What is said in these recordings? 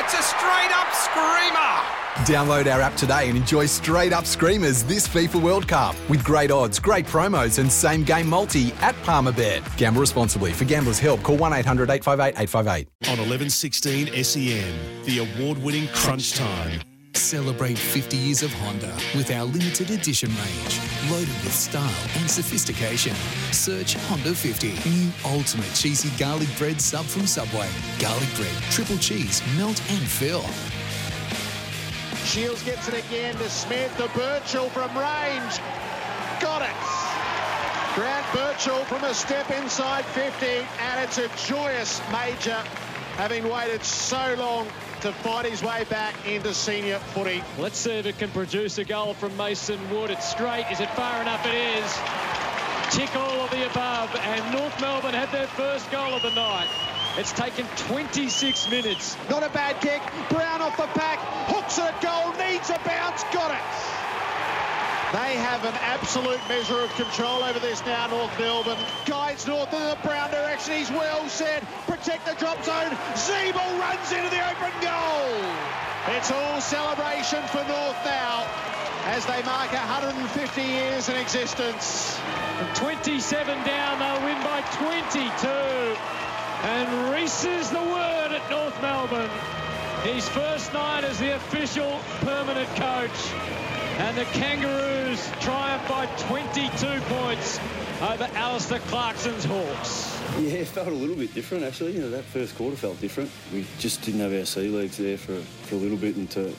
it's a straight up screamer! Download our app today and enjoy straight up screamers this FIFA World Cup with great odds, great promos, and same game multi at Palmerbet. Gamble responsibly. For gamblers' help, call 1 800 858 858. On 1116 SEN, the award winning Crunch Time. Celebrate 50 years of Honda with our limited edition range, loaded with style and sophistication. Search Honda 50, new ultimate cheesy garlic bread sub from Subway. Garlic bread, triple cheese, melt and fill. Shields gets it again to Smith, the Birchall from range. Got it. Grant Birchall from a step inside 50, and it's a joyous major, having waited so long to fight his way back into senior footy. Let's see if it can produce a goal from Mason Wood. It's straight. Is it far enough? It is. Tick all of the above, and North Melbourne had their first goal of the night. It's taken 26 minutes. Not a bad kick. Brown off the pack, hooks it at goal, needs a bounce, got it. They have an absolute measure of control over this now, North Melbourne. Guides North in the Brown direction. He's well set. Protect the drop zone. Ziebell runs into the open goal. It's all celebration for North now as they mark 150 years in existence. From 27 down, they'll win by 22. And Rhyce is the word at North Melbourne. His first night as the official permanent coach. And the Kangaroos triumph by 22 points over Alastair Clarkson's Hawks. Yeah, it felt a little bit different actually. You know, that first quarter felt different. We just didn't have our sea legs there for, for a little bit. And to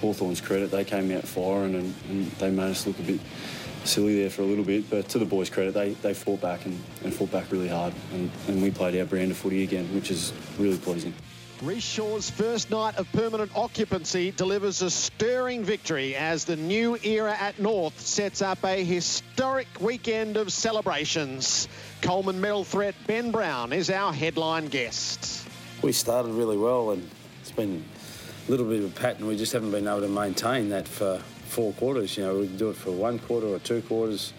Hawthorn's credit, they came out firing and, and they made us look a bit silly there for a little bit. But to the boys' credit, they, they fought back and, and fought back really hard. And, and we played our brand of footy again, which is really pleasing. Rhyce Shaw's first night of permanent occupancy delivers a stirring victory as the new era at North sets up a historic weekend of celebrations. Coleman medal threat Ben Brown is our headline guest. We started really well and it's been a little bit of a pattern. We just haven't been able to maintain that for four quarters. You know, we can do it for one quarter or two quarters.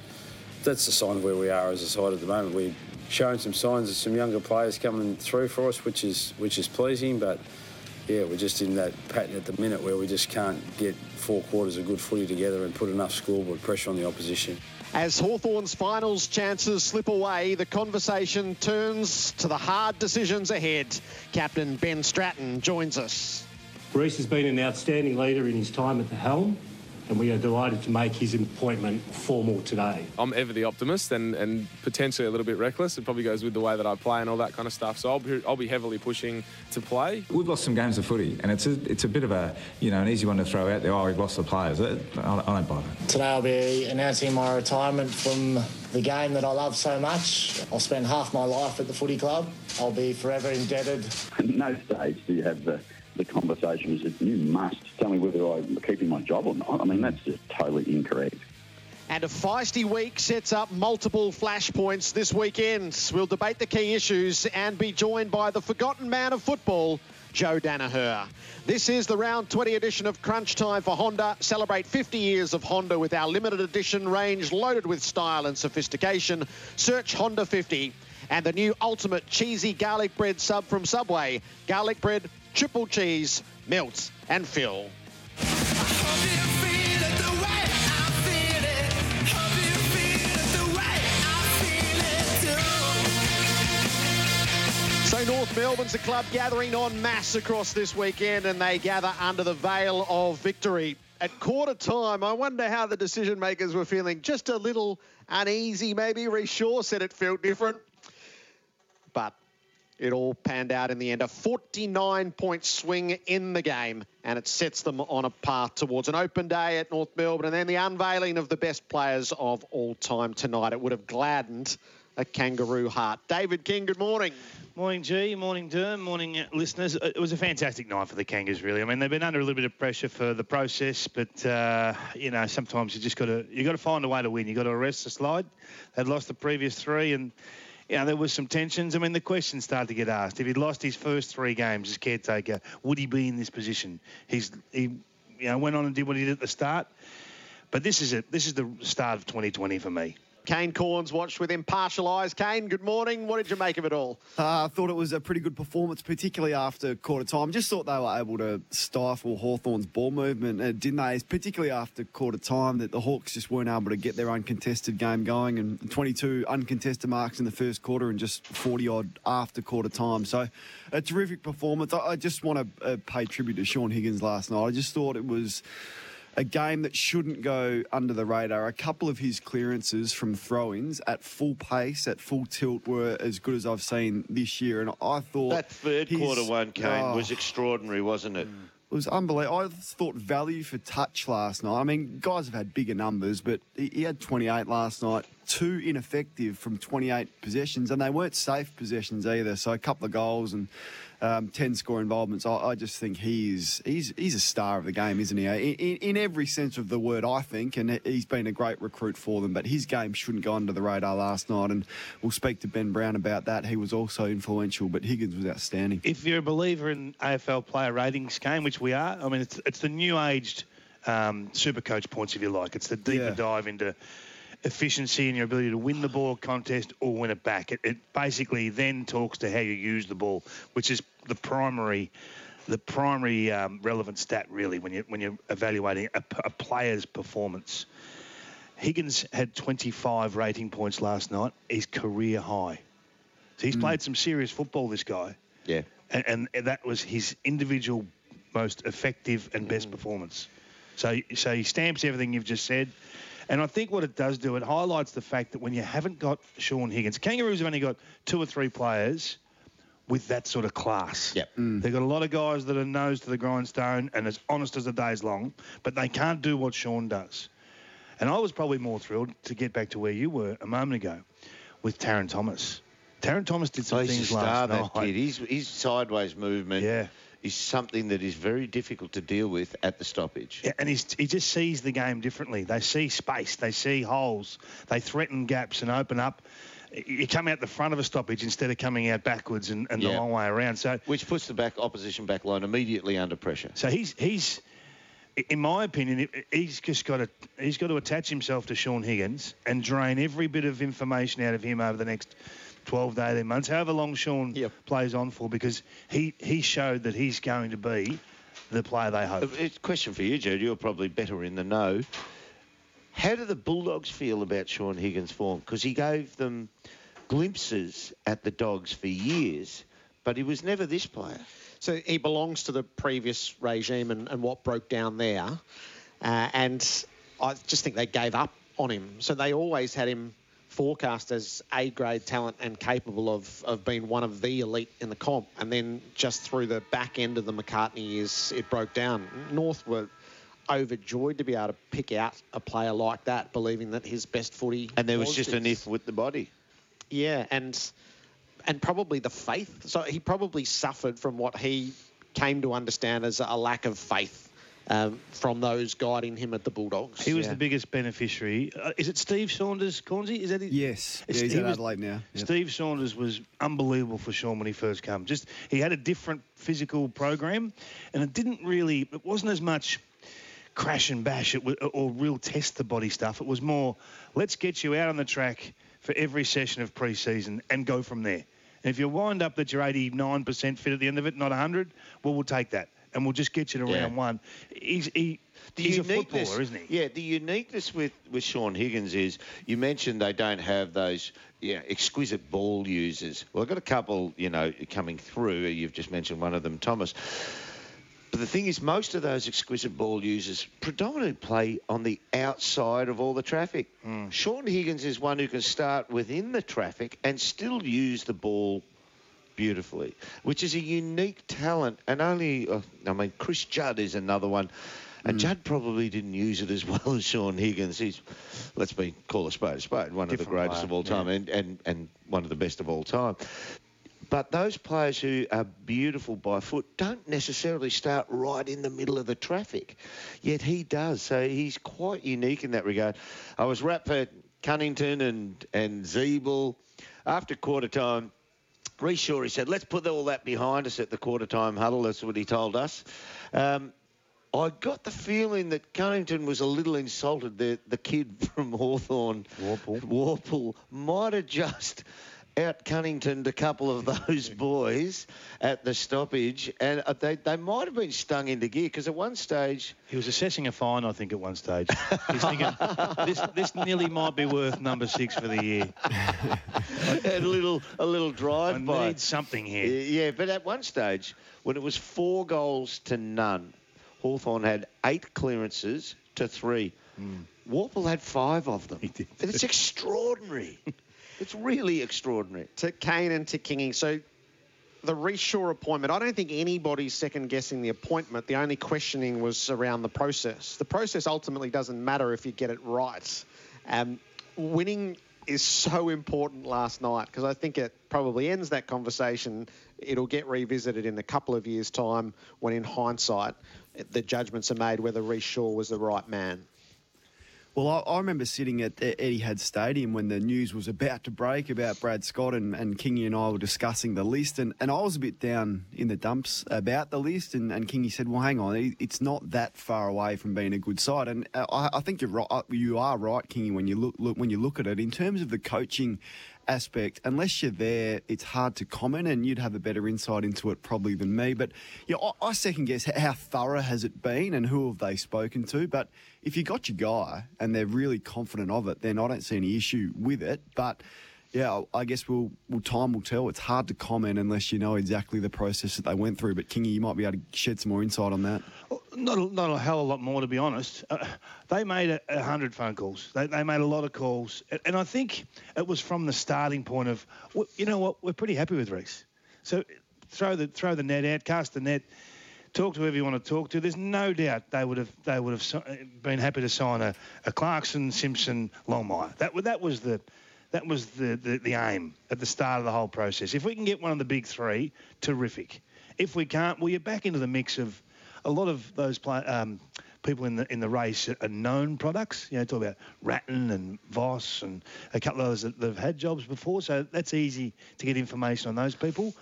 That's the sign of where we are as a side at the moment. We're showing some signs of some younger players coming through for us, which is which is pleasing. But yeah, we're just in that pattern at the minute where we just can't get four quarters of good footy together and put enough scoreboard pressure on the opposition. As Hawthorn's finals chances slip away, the conversation turns to the hard decisions ahead. Captain Ben Stratton joins us. Rhyce has been an outstanding leader in his time at the helm, and we are delighted to make his appointment formal today. I'm ever the optimist and, and potentially a little bit reckless. It probably goes with the way that I play and all that kind of stuff. So I'll be, I'll be heavily pushing to play. We've lost some games of footy, and it's a, it's a bit of a you know an easy one to throw out there. Oh, we've lost the players. I, I don't buy that. Today I'll be announcing my retirement from the game that I love so much. I'll spend half my life at the footy club. I'll be forever indebted. At no stage do you have the the conversation is you must tell me whether I'm keeping my job or not. I mean, that's just totally incorrect. And a feisty week sets up multiple flashpoints this weekend. We'll debate the key issues and be joined by the forgotten man of football, Joe Daniher. This is the round 20 edition of Crunch Time for Honda. Celebrate 50 years of Honda with our limited edition range loaded with style and sophistication. Search Honda 50 and the new ultimate cheesy garlic bread sub from Subway. Garlic bread, triple cheese, melt and fill. So North Melbourne's a club gathering en masse across this weekend and they gather under the veil of victory. At quarter time, I wonder how the decision makers were feeling. Just a little uneasy, maybe. Rhyce Shaw said it felt different. It all panned out in the end. A 49 point swing in the game, and it sets them on a path towards an open day at North Melbourne and then the unveiling of the best players of all time tonight. It would have gladdened a kangaroo heart. David King, good morning. Morning, G. Morning, Derm. Morning, uh, listeners. It was a fantastic night for the Kangas, really. I mean, they've been under a little bit of pressure for the process, but uh, you know, sometimes you just got to you got to find a way to win. You got to arrest the slide. They'd lost the previous three, and you know there was some tensions. I mean, the questions started to get asked. If he'd lost his first three games as caretaker, would he be in this position? He's he, you know, went on and did what he did at the start. But this is it. This is the start of 2020 for me. Kane Cornes watched with impartial eyes. Kane, good morning. What did you make of it all? Uh, I thought it was a pretty good performance, particularly after quarter time. Just thought they were able to stifle Hawthorn's ball movement, uh, didn't they? Particularly after quarter time, that the Hawks just weren't able to get their uncontested game going, and 22 uncontested marks in the first quarter and just 40 odd after quarter time. So, a terrific performance. I, I just want to uh, pay tribute to Sean Higgins last night. I just thought it was a game that shouldn't go under the radar. A couple of his clearances from throw ins at full pace, at full tilt, were as good as I've seen this year. And I thought. That third his- quarter one, Kane, Oh. was extraordinary, wasn't it? It was unbelievable. I thought value for touch last night. I mean, guys have had bigger numbers, but he, he had 28 last night, two ineffective from 28 possessions, and they weren't safe possessions either. So a couple of goals and um, 10 score involvements. I, I just think he's he's he's a star of the game, isn't he? In, in, in every sense of the word, I think, and he's been a great recruit for them. But his game shouldn't go under the radar last night, and we'll speak to Ben Brown about that. He was also influential, but Higgins was outstanding. If you're a believer in AFL player ratings game, which we are, I mean, it's, it's the new aged um, super coach points, if you like. It's the deeper Yeah. dive into efficiency and your ability to win the ball contest or win it back. It, it basically then talks to how you use the ball, which is the primary. The primary um, relevant stat, really, when you when you're evaluating a, a player's performance, Higgins had 25 rating points last night, his career high. So he's played some serious football. This guy, Yeah. and, and that was his individual most effective and best performance. So, so he stamps everything you've just said. And I think what it does do, it highlights the fact that when you haven't got Sean Higgins, Kangaroos have only got two or three players with that sort of class. Yep. Mm. They've got a lot of guys that are nose to the grindstone and as honest as the day's long, but they can't do what Sean does. And I was probably more thrilled to get back to where you were a moment ago with Tarryn Thomas. Tarryn Thomas did some Oh, he's things a star, last that night. kid. His, his sideways movement Yeah. Is something that is very difficult to deal with at the stoppage. Yeah, and he's, he just sees the game differently. They see space, they see holes, they threaten gaps and open up. You come out the front of a stoppage instead of coming out backwards and, and the long way around. So, Which puts the back opposition back line immediately under pressure. so he's he's, in my opinion, he's just got to he's got to attach himself to Sean Higgins and drain every bit of information out of him over the next 12 to 18 months, however long Sean plays on for, because he he showed that he's going to be the player they hope. It's a question for you, Jude. You're probably better in the know. How do the Bulldogs feel about Sean Higgins' form? Because he gave them glimpses at the Dogs for years, but he was never this player. So he belongs to the previous regime and, and what broke down there. Uh, and I just think they gave up on him. So they always had him forecast as A grade talent and capable of, of being one of the elite in the comp. And then just through the back end of the McCartney years, it broke down. North were overjoyed to be able to pick out a player like that, believing that his best footy. And there was just this. an if with the body. Yeah, and and probably the faith. So he probably suffered from what he came to understand as a lack of faith um, from those guiding him at the Bulldogs. He was Yeah. the biggest beneficiary. Uh, is it Steve Saunders, Cornesy? Is that his? Yes. Yeah, he's he at was- Adelaide now. Yep. Steve Saunders was unbelievable for Sean when he first came. Just he had a different physical program, and it didn't really. It wasn't as much crash and bash it, wa- or real test the body stuff. It was more let's get you out on the track for every session of pre-season and go from there. And if you wind up that you're 89% fit at the end of it, not 100, well, we'll take that. And we'll just get you to Yeah. round one. He's, he, The he's a footballer, isn't he? Yeah, the uniqueness with, with Sean Higgins is you mentioned they don't have those you know, exquisite ball users. Well, I've got a couple, you know, coming through. You've just mentioned one of them, Thomas. But the thing is, most of those exquisite ball users predominantly play on the outside of all the traffic. Hmm. Sean Higgins is one who can start within the traffic and still use the ball beautifully, which is a unique talent. And only, uh, I mean, Chris Judd is another one. And Judd probably didn't use it as well as Sean Higgins. He's, let's be call a spade a spade, one of the greatest player, of all time yeah. and, and, and one of the best of all time. But those players who are beautiful by foot don't necessarily start right in the middle of the traffic. Yet he does. So he's quite unique in that regard. I was rapt for Cunnington and, and Ziebell. After quarter time, Rhyce Shaw, he said, let's put all that behind us at the quarter time huddle. That's what he told us. Um, I got the feeling that Cunnington was a little insulted. The, the kid from Hawthorn, Worpel, Worpel might have just out Cunnington to a couple of those boys at the stoppage, and uh, they, they might have been stung into gear because at one stage He was assessing a fine, I think, at one stage. He's thinking, this, this nearly might be worth number six for the year. a little a little drive I by. need something here. Yeah, but at one stage, when it was four goals to none, Hawthorn had eight clearances to three. Hmm. Worpel had five of them. It's extraordinary. it's really extraordinary. To Kane and to Kingy. So the Shaw appointment, I don't think anybody's second guessing the appointment. The only questioning was around the process. The process ultimately doesn't matter if you get it right. Um, winning is so important last night because I think it probably ends that conversation. It'll get revisited in a couple of years' time when, in hindsight, the judgments are made whether Rhyce Shaw was the right man. Well, I, I remember sitting at E- Etihad Stadium when the news was about to break about Brad Scott and, and Kingy and I were discussing the list, and, and I was a bit down in the dumps about the list, and, and Kingy said, "Well, hang on, it's not that far away from being a good side." And uh, I, I think you're right. uh, You are right, Kingy, when you look, look when you look at it in terms of the coaching aspect. Unless you're there, it's hard to comment, and you'd have a better insight into it probably than me. But yeah, I, I second guess how thorough has it been, and who have they spoken to. But if you got your guy and they're really confident of it, then I don't see any issue with it. But yeah, I guess we'll, well time will tell. It's hard to comment unless you know exactly the process that they went through. But Kingy, you might be able to shed some more insight on that. Not a, not a hell of a lot more, to be honest. Uh, they made a, a hundred phone calls. They, they made a lot of calls, and, I think it was from the starting point of, you know what, we're pretty happy with Rhyce. So throw the throw the net out, cast the net, talk to whoever you want to talk to. There's no doubt they would have they would have been happy to sign a, a Clarkson, Simpson, Longmire. That that was the that was the, the, the aim at the start of the whole process. If we can get one of the big three, terrific. If we can't, well, you're back into the mix of a lot of those play, um, people in the in the race are known products. You know, talk about Ratten and Voss and a couple of others that, that have had jobs before. So that's easy to get information on those people.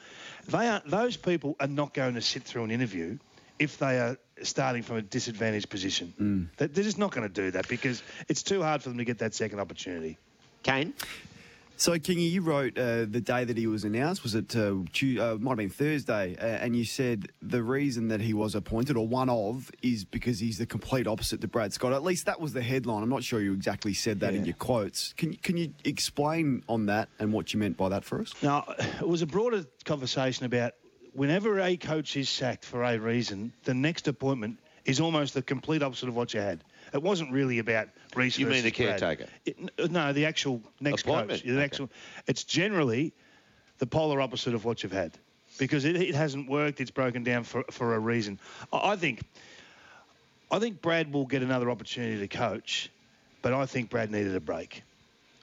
They are those people are not going to sit through an interview if they are starting from a disadvantaged position. Mm. They- They're just not going to do that because it's too hard for them to get that second opportunity. Kane? So, Kingy, you wrote uh, the day that he was announced, was it uh, Tuesday, uh, might have been Thursday, uh, and you said the reason that he was appointed, or one of, is because he's the complete opposite to Brad Scott. At least that was the headline. I'm not sure you exactly said that in your quotes. Can, can you explain on that and what you meant by that for us? Now, it was a broader conversation about whenever a coach is sacked for a reason, the next appointment is almost the complete opposite of what you had. It wasn't really about Rhyce. You mean the caretaker? It- uh, no, the actual next Appointment, coach. The actual. It's generally the polar opposite of what you've had because it, it hasn't worked. It's broken down for for a reason. I I think. I think Brad will get another opportunity to coach, but I think Brad needed a break.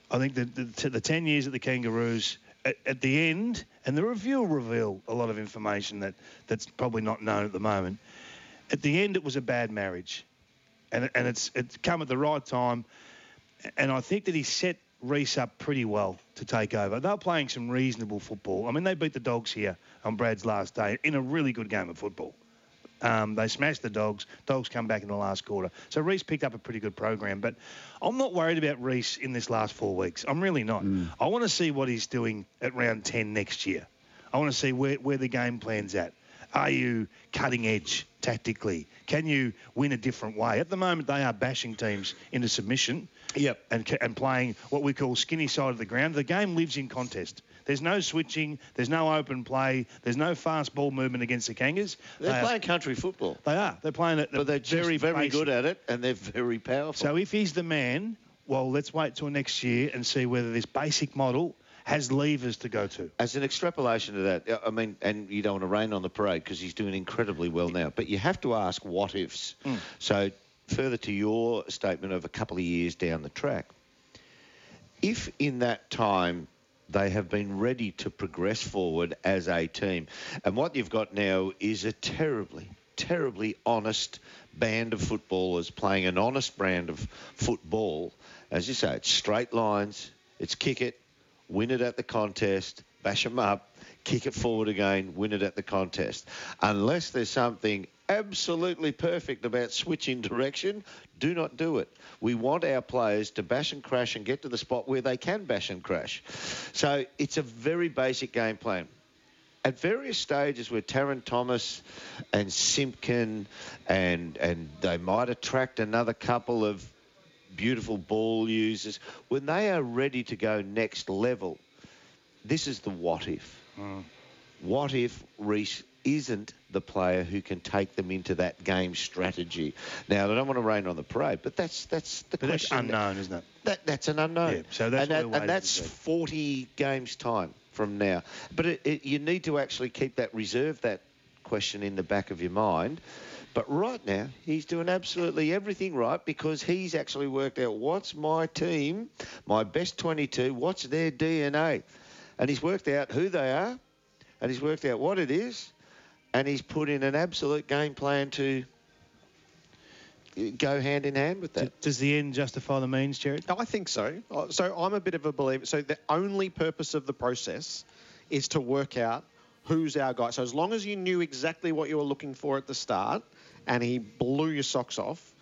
I think that the, the 10 years at the Kangaroos, at, at the end, and the review will reveal a lot of information that, that's probably not known at the moment. At the end, it was a bad marriage. And, and it's, it's come at the right time. And I think that he set Rhyce up pretty well to take over. They were playing some reasonable football. I mean, they beat the Dogs here on Brad's last day in a really good game of football. Um, they smashed the Dogs. Dogs come back in the last quarter. So Rhyce picked up a pretty good program. But I'm not worried about Rhyce in this last four weeks. I'm really not. I want to see what he's doing at round 10 next year. I want to see where, where the game plan's at. Are you cutting edge tactically? Can you win a different way? At the moment, they are bashing teams into submission. Yep. And, and playing what we call skinny side of the ground. The game lives in contest. There's no switching. There's no open play. There's no fast ball movement against the Kangas. They're They are- playing country football. They are. They're playing it. But they're very very, basic. good at it, and they're very powerful. So if he's the man, well, let's wait till next year and see whether this basic model has levers to go to. As an extrapolation of that, I mean, and you don't want to rain on the parade because he's doing incredibly well now, but you have to ask what ifs. Mm. So, further to your statement of a couple of years down the track, if in that time They have been ready to progress forward as a team. And what you've got now is a terribly, terribly honest band of footballers playing an honest brand of football. As you say, it's straight lines, it's kick it, win it at the contest, bash them up, kick it forward again, win it at the contest. Unless there's something absolutely perfect about switching direction, do not do it. We want our players to bash and crash and get to the spot where they can bash and crash. So it's a very basic game plan. At various stages where Tarryn Thomas and Simpkin and and they might attract another couple of beautiful ball users, when they are ready to go next level, this is the what if. Hmm. What if Rhyce isn't the player who can take them into that game strategy? Now, I don't want to rain on the parade, but that's that's the question. But that's unknown, isn't it? That, that's an unknown. Yeah, so that's and, that- and that's 40 games time from now. But it, it, you need to actually keep that reserve that question in the back of your mind. But right now, he's doing absolutely everything right because he's actually worked out what's my team, my best 22, what's their DNA. And he's worked out who they are, and he's worked out what it is, and he's put in an absolute game plan to go hand in hand with that. Does the end justify the means, Jared? I think so. Uh, So I'm a bit of a believer. So the only purpose of the process is to work out who's our guy. So as long as you knew exactly what you were looking for at the start, and he blew your socks off,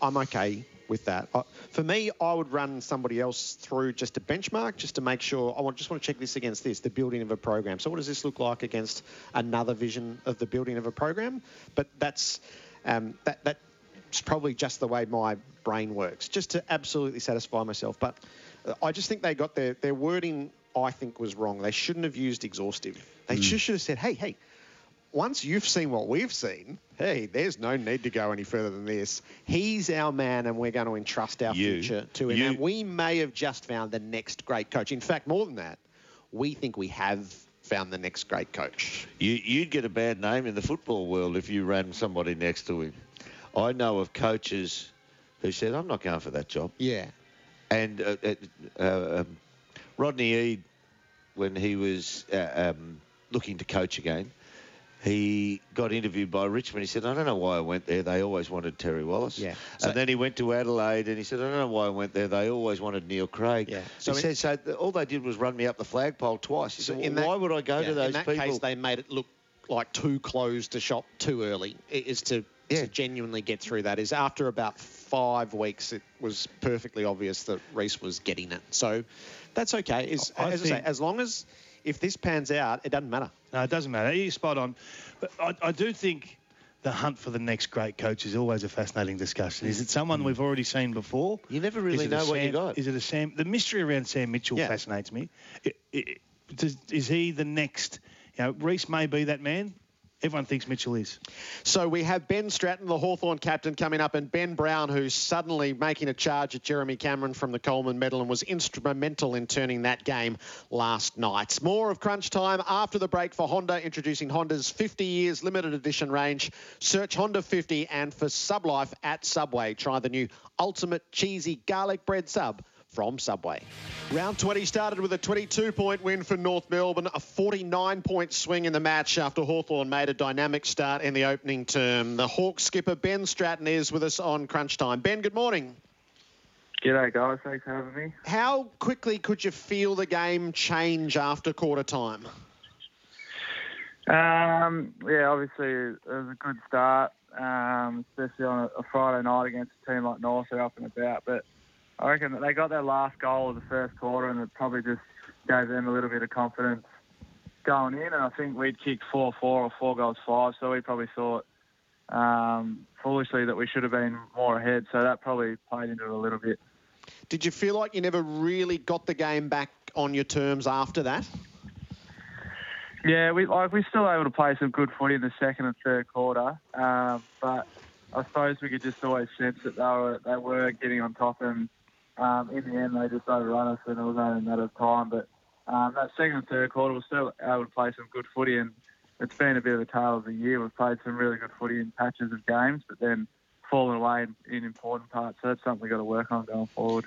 I'm okay with that. For me, I would run somebody else through just a benchmark, just to make sure. I want just want to check this against this, the building of a program. So what does this look like against another vision of the building of a program? But that's um, that that it's probably just the way my brain works, just to absolutely satisfy myself. But uh, I just think they got their, their wording, I think, was wrong. They shouldn't have used exhaustive. They just should have said, hey, hey, once you've seen what we've seen, hey, there's no need to go any further than this. He's our man, and we're going to entrust our You- future to him. you- And we may have just found the next great coach. In fact, more than that, we think we have found the next great coach. You, you'd get a bad name in the football world if you ran somebody next to him. I know of coaches who said, I'm not going for that job. Yeah. And uh, uh, uh, um, Rodney Eade, when he was uh, um, looking to coach again, he got interviewed by Richmond. He said, I don't know why I went there. They always wanted Terry Wallace. Yeah. So- and then he went to Adelaide and he said, I don't know why I went there. They always wanted Neil Craig. Yeah. So So he in- said, so th- all they did was run me up the flagpole twice. He said, well, in that- why would I go yeah, to those in that people? case, they made it look like too close to shop too early. It is to, to genuinely get through that. Is after about five weeks, it was perfectly obvious that Rhyce was getting it. So that's okay. As I say, as long as if this pans out, it doesn't matter. No, it doesn't matter. You're spot on. But I, I do think the hunt for the next great coach is always a fascinating discussion. Is it someone mm. we've already seen before? You never really it a know what you got. Is it a Sam? The mystery around Sam Mitchell Yeah. fascinates me. I- I- does, is he the next? You know, Rhyce may be that man. Everyone thinks Mitchell is. So we have Ben Stratton, the Hawthorn captain, coming up, and Ben Brown, who's suddenly making a charge at Jeremy Cameron from the Coleman medal and was instrumental in turning that game last night. More of crunch time after the break for Honda, introducing Honda's 50 years limited edition range. Search Honda 50 and for Sublife at Subway. Try the new ultimate cheesy garlic bread sub from Subway. Round 20 started with a 22 point win for North Melbourne, a 49 point swing in the match after Hawthorn made a dynamic start in the opening term. The Hawks skipper Ben Stratton is with us on Crunch Time. Ben, good morning. G'day, guys. Thanks for having me. How quickly could you feel the game change after quarter time? Um, yeah, obviously it was a good start, um, especially on a, a Friday night against a team like North who are up and about. But I reckon that they got their last goal of the first quarter, and it probably just gave them a little bit of confidence going in. And I think we'd kicked four four or four goals five, so we probably thought um, foolishly that we should have been more ahead. So that probably played into it a little bit. Did you feel like you never really got the game back on your terms after that? Yeah, we like we're still able to play some good footy in the second and third quarter, um, but I suppose we could just always sense that they were they were getting on top, and um, in the end they just overrun us, and it was only a matter of time. But um, that second and third quarter, we're still able to play some good footy, and it's been a bit of a tale of the year. We've played some really good footy in patches of games, but then fallen away in, in important parts. So that's something we've got to work on going forward.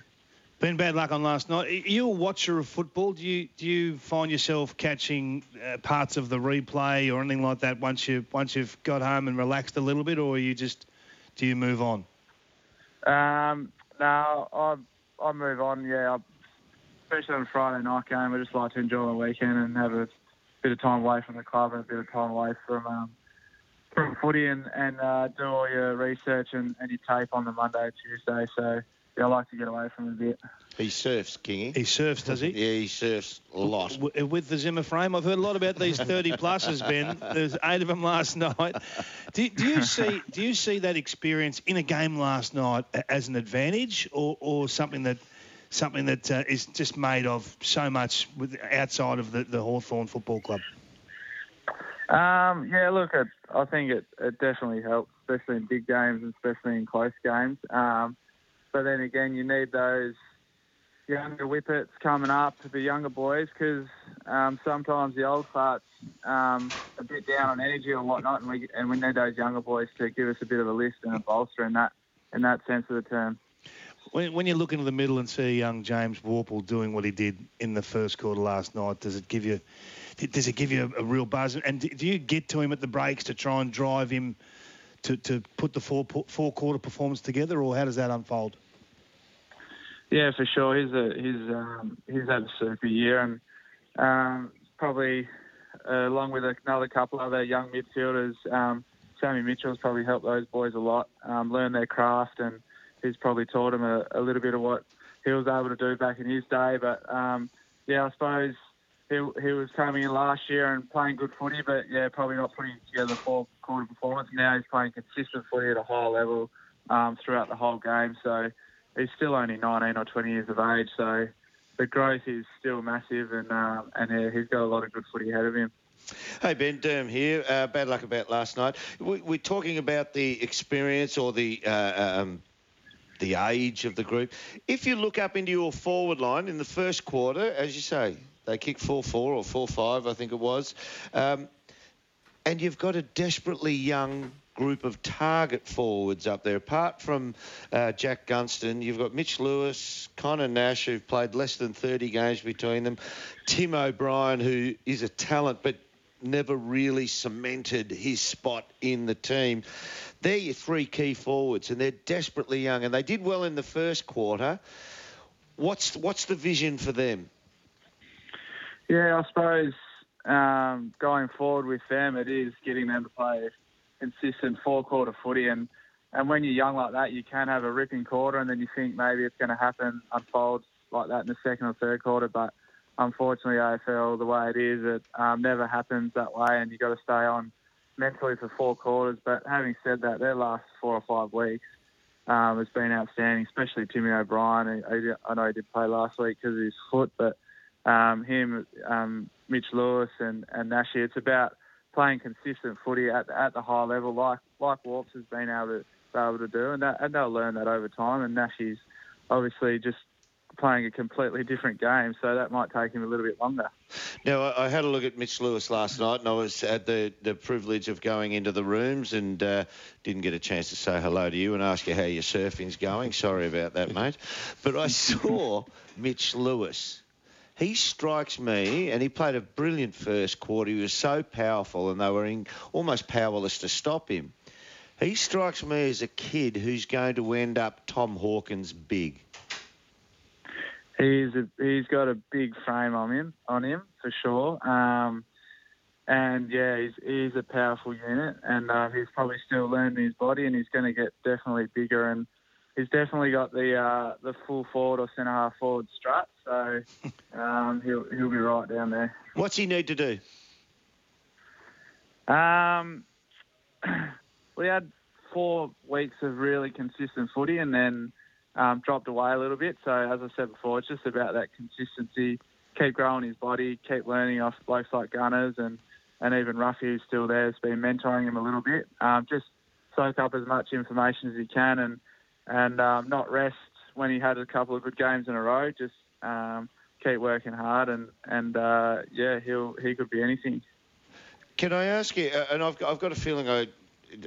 Been bad luck on last night. Are you a watcher of football? Do you do you find yourself catching uh, parts of the replay or anything like that once you once you've got home and relaxed a little bit, or you just do you move on? Um, no, I I move on. Yeah, I, especially on Friday night game, I just like to enjoy the weekend and have a bit of time away from the club and a bit of time away from um, from footy and and uh, do all your research and, and your tape on the Monday, Tuesday. So yeah, I like to get away from a bit. He surfs, Kingy. He surfs, does he? Yeah, he surfs a lot. W- with the Zimmer frame. I've heard a lot about these 30 pluses, Ben. There's eight of them last night. Do, do you see do you see that experience in a game last night as an advantage, or, or something that something that uh, is just made of so much with, outside of the, the Hawthorn Football Club? Um, yeah, look, it, I think it, it definitely helps, especially in big games and especially in close games. Um, but then again, you need those younger whippets coming up, the younger boys, because um, sometimes the old farts um, a bit down on energy or whatnot, and we and we need those younger boys to give us a bit of a lift and a bolster in that in that sense of the term. When, when you look into the middle and see young James Worpel doing what he did in the first quarter last night, does it give you does it give you a, a real buzz? And do you get to him at the breaks to try and drive him to, to put the four four quarter performance together, or how does that unfold? Yeah, for sure. He's a he's um, he's had a super year, and um, probably uh, along with another couple of other young midfielders, um, Sammy Mitchell's probably helped those boys a lot, um, learn their craft, and he's probably taught them a, a little bit of what he was able to do back in his day. But um, yeah, I suppose he, he was coming in last year and playing good footy, but yeah, probably not putting together a four quarter performance. Now he's playing consistent footy at a high level um, throughout the whole game. So he's still only 19 or 20 years of age, so the growth is still massive, and um, and he's got a lot of good footy ahead of him. Hey Ben Derm here. Uh, bad luck about last night. We, we're talking about the experience or the uh, um, the age of the group. If you look up into your forward line in the first quarter, as you say, they kicked 4-4 or 4-5, I think it was, um, and you've got a desperately young group of target forwards up there. Apart from uh, Jack Gunston, you've got Mitch Lewis, Conor Nash, who've played less than 30 games between them, Tim O'Brien, who is a talent but never really cemented his spot in the team. They're your three key forwards, and they're desperately young, and they did well in the first quarter. What's what's the vision for them? Yeah, I suppose um, going forward with them, it is getting them to play consistent four quarter footy. And, and when you're young like that, you can have a ripping quarter, and then you think maybe it's going to happen, unfold like that in the second or third quarter. But unfortunately, AFL, the way it is, it um, never happens that way, and you've got to stay on mentally for four quarters. But having said that, their last four or five weeks um, has been outstanding, especially Timmy O'Brien. I, I know he did play last week because of his foot, but um, him, um, Mitch Lewis, and, and Nashi, it's about playing consistent footy at, at the high level, like like Warps has been able to be able to do, and, that, and they'll learn that over time. And Nashi's obviously just playing a completely different game, so that might take him a little bit longer. Now, I I had a look at Mitch Lewis last night, and I was had the, the privilege of going into the rooms and uh, didn't get a chance to say hello to you and ask you how your surfing's going. Sorry about that, mate. But I saw Mitch Lewis. He strikes me, and he played a brilliant first quarter. He was so powerful, and they were in, almost powerless to stop him. He strikes me as a kid who's going to end up Tom Hawkins big. He's a, he's got a big frame on him on him for sure. Um, and yeah, he's he's a powerful unit, and uh, he's probably still learning his body, and he's going to get definitely bigger, and he's definitely got the uh, the full forward or centre half forward strut, so um, he'll he'll be right down there. What's he need to do? Um, we had four weeks of really consistent footy, and then um, dropped away a little bit. So as I said before, it's just about that consistency. Keep growing his body, keep learning off blokes like Gunners and and even Roughy, who's still there, has been mentoring him a little bit. Um, just soak up as much information as he can, and and um, not rest when he had a couple of good games in a row. Just um, keep working hard, and and uh, yeah, he'll he could be anything. Can I ask you? uh, And I've got, I've got a feeling I,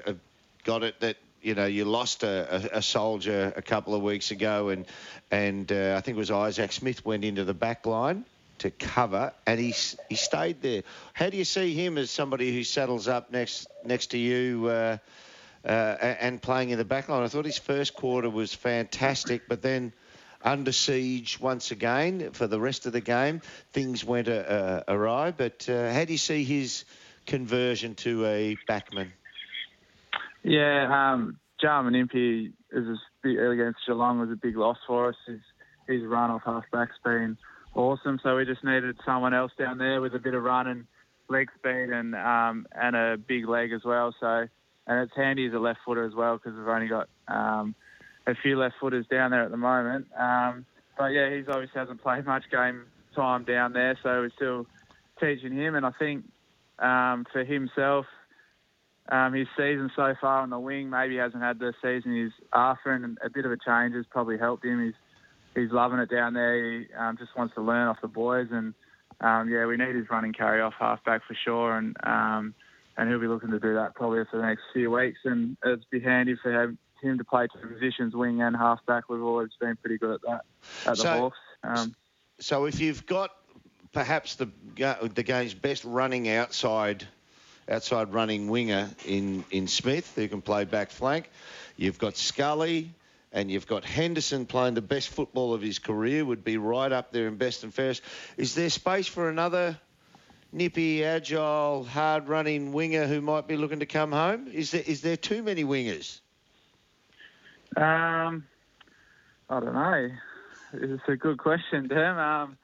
I got it that you know, you lost a, a, soldier a couple of weeks ago, and and uh, I think it was Isaac Smith went into the back line to cover, and he he stayed there. How do you see him as somebody who saddles up next next to you? Uh, uh, and playing in the back line. I thought his first quarter was fantastic, but then under siege once again for the rest of the game. Things went uh, uh, awry, but uh, how do you see his conversion to a backman? Yeah, um, Jarman Impey is big, against Geelong was a big loss for us. His, his run off half back's been awesome, so we just needed someone else down there with a bit of run and leg speed and um, and a big leg as well. So and it's handy as a left footer as well because we've only got um, a few left footers down there at the moment. Um, but yeah, he's obviously hasn't played much game time down there, so we're still teaching him. And I think um, for himself, um, his season so far on the wing maybe hasn't had the season he's after, and a bit of a change has probably helped him. He's he's loving it down there. He um, just wants to learn off the boys, and um, yeah, we need his running carry off halfback for sure, and and he'll be looking to do that probably for the next few weeks, and it'd be handy for him, him to play two positions, wing and halfback. We've always been pretty good at that at the So- Hawks. Um, So if you've got perhaps the the game's best running outside outside running winger in in Smith who can play back flank, you've got Scully. And you've got Henderson playing the best football of his career, would be right up there in best and fairest. Is there space for another nippy, agile, hard-running winger who might be looking to come home? Is there is there too many wingers? Um, I don't know. It's a good question, Tim. Um,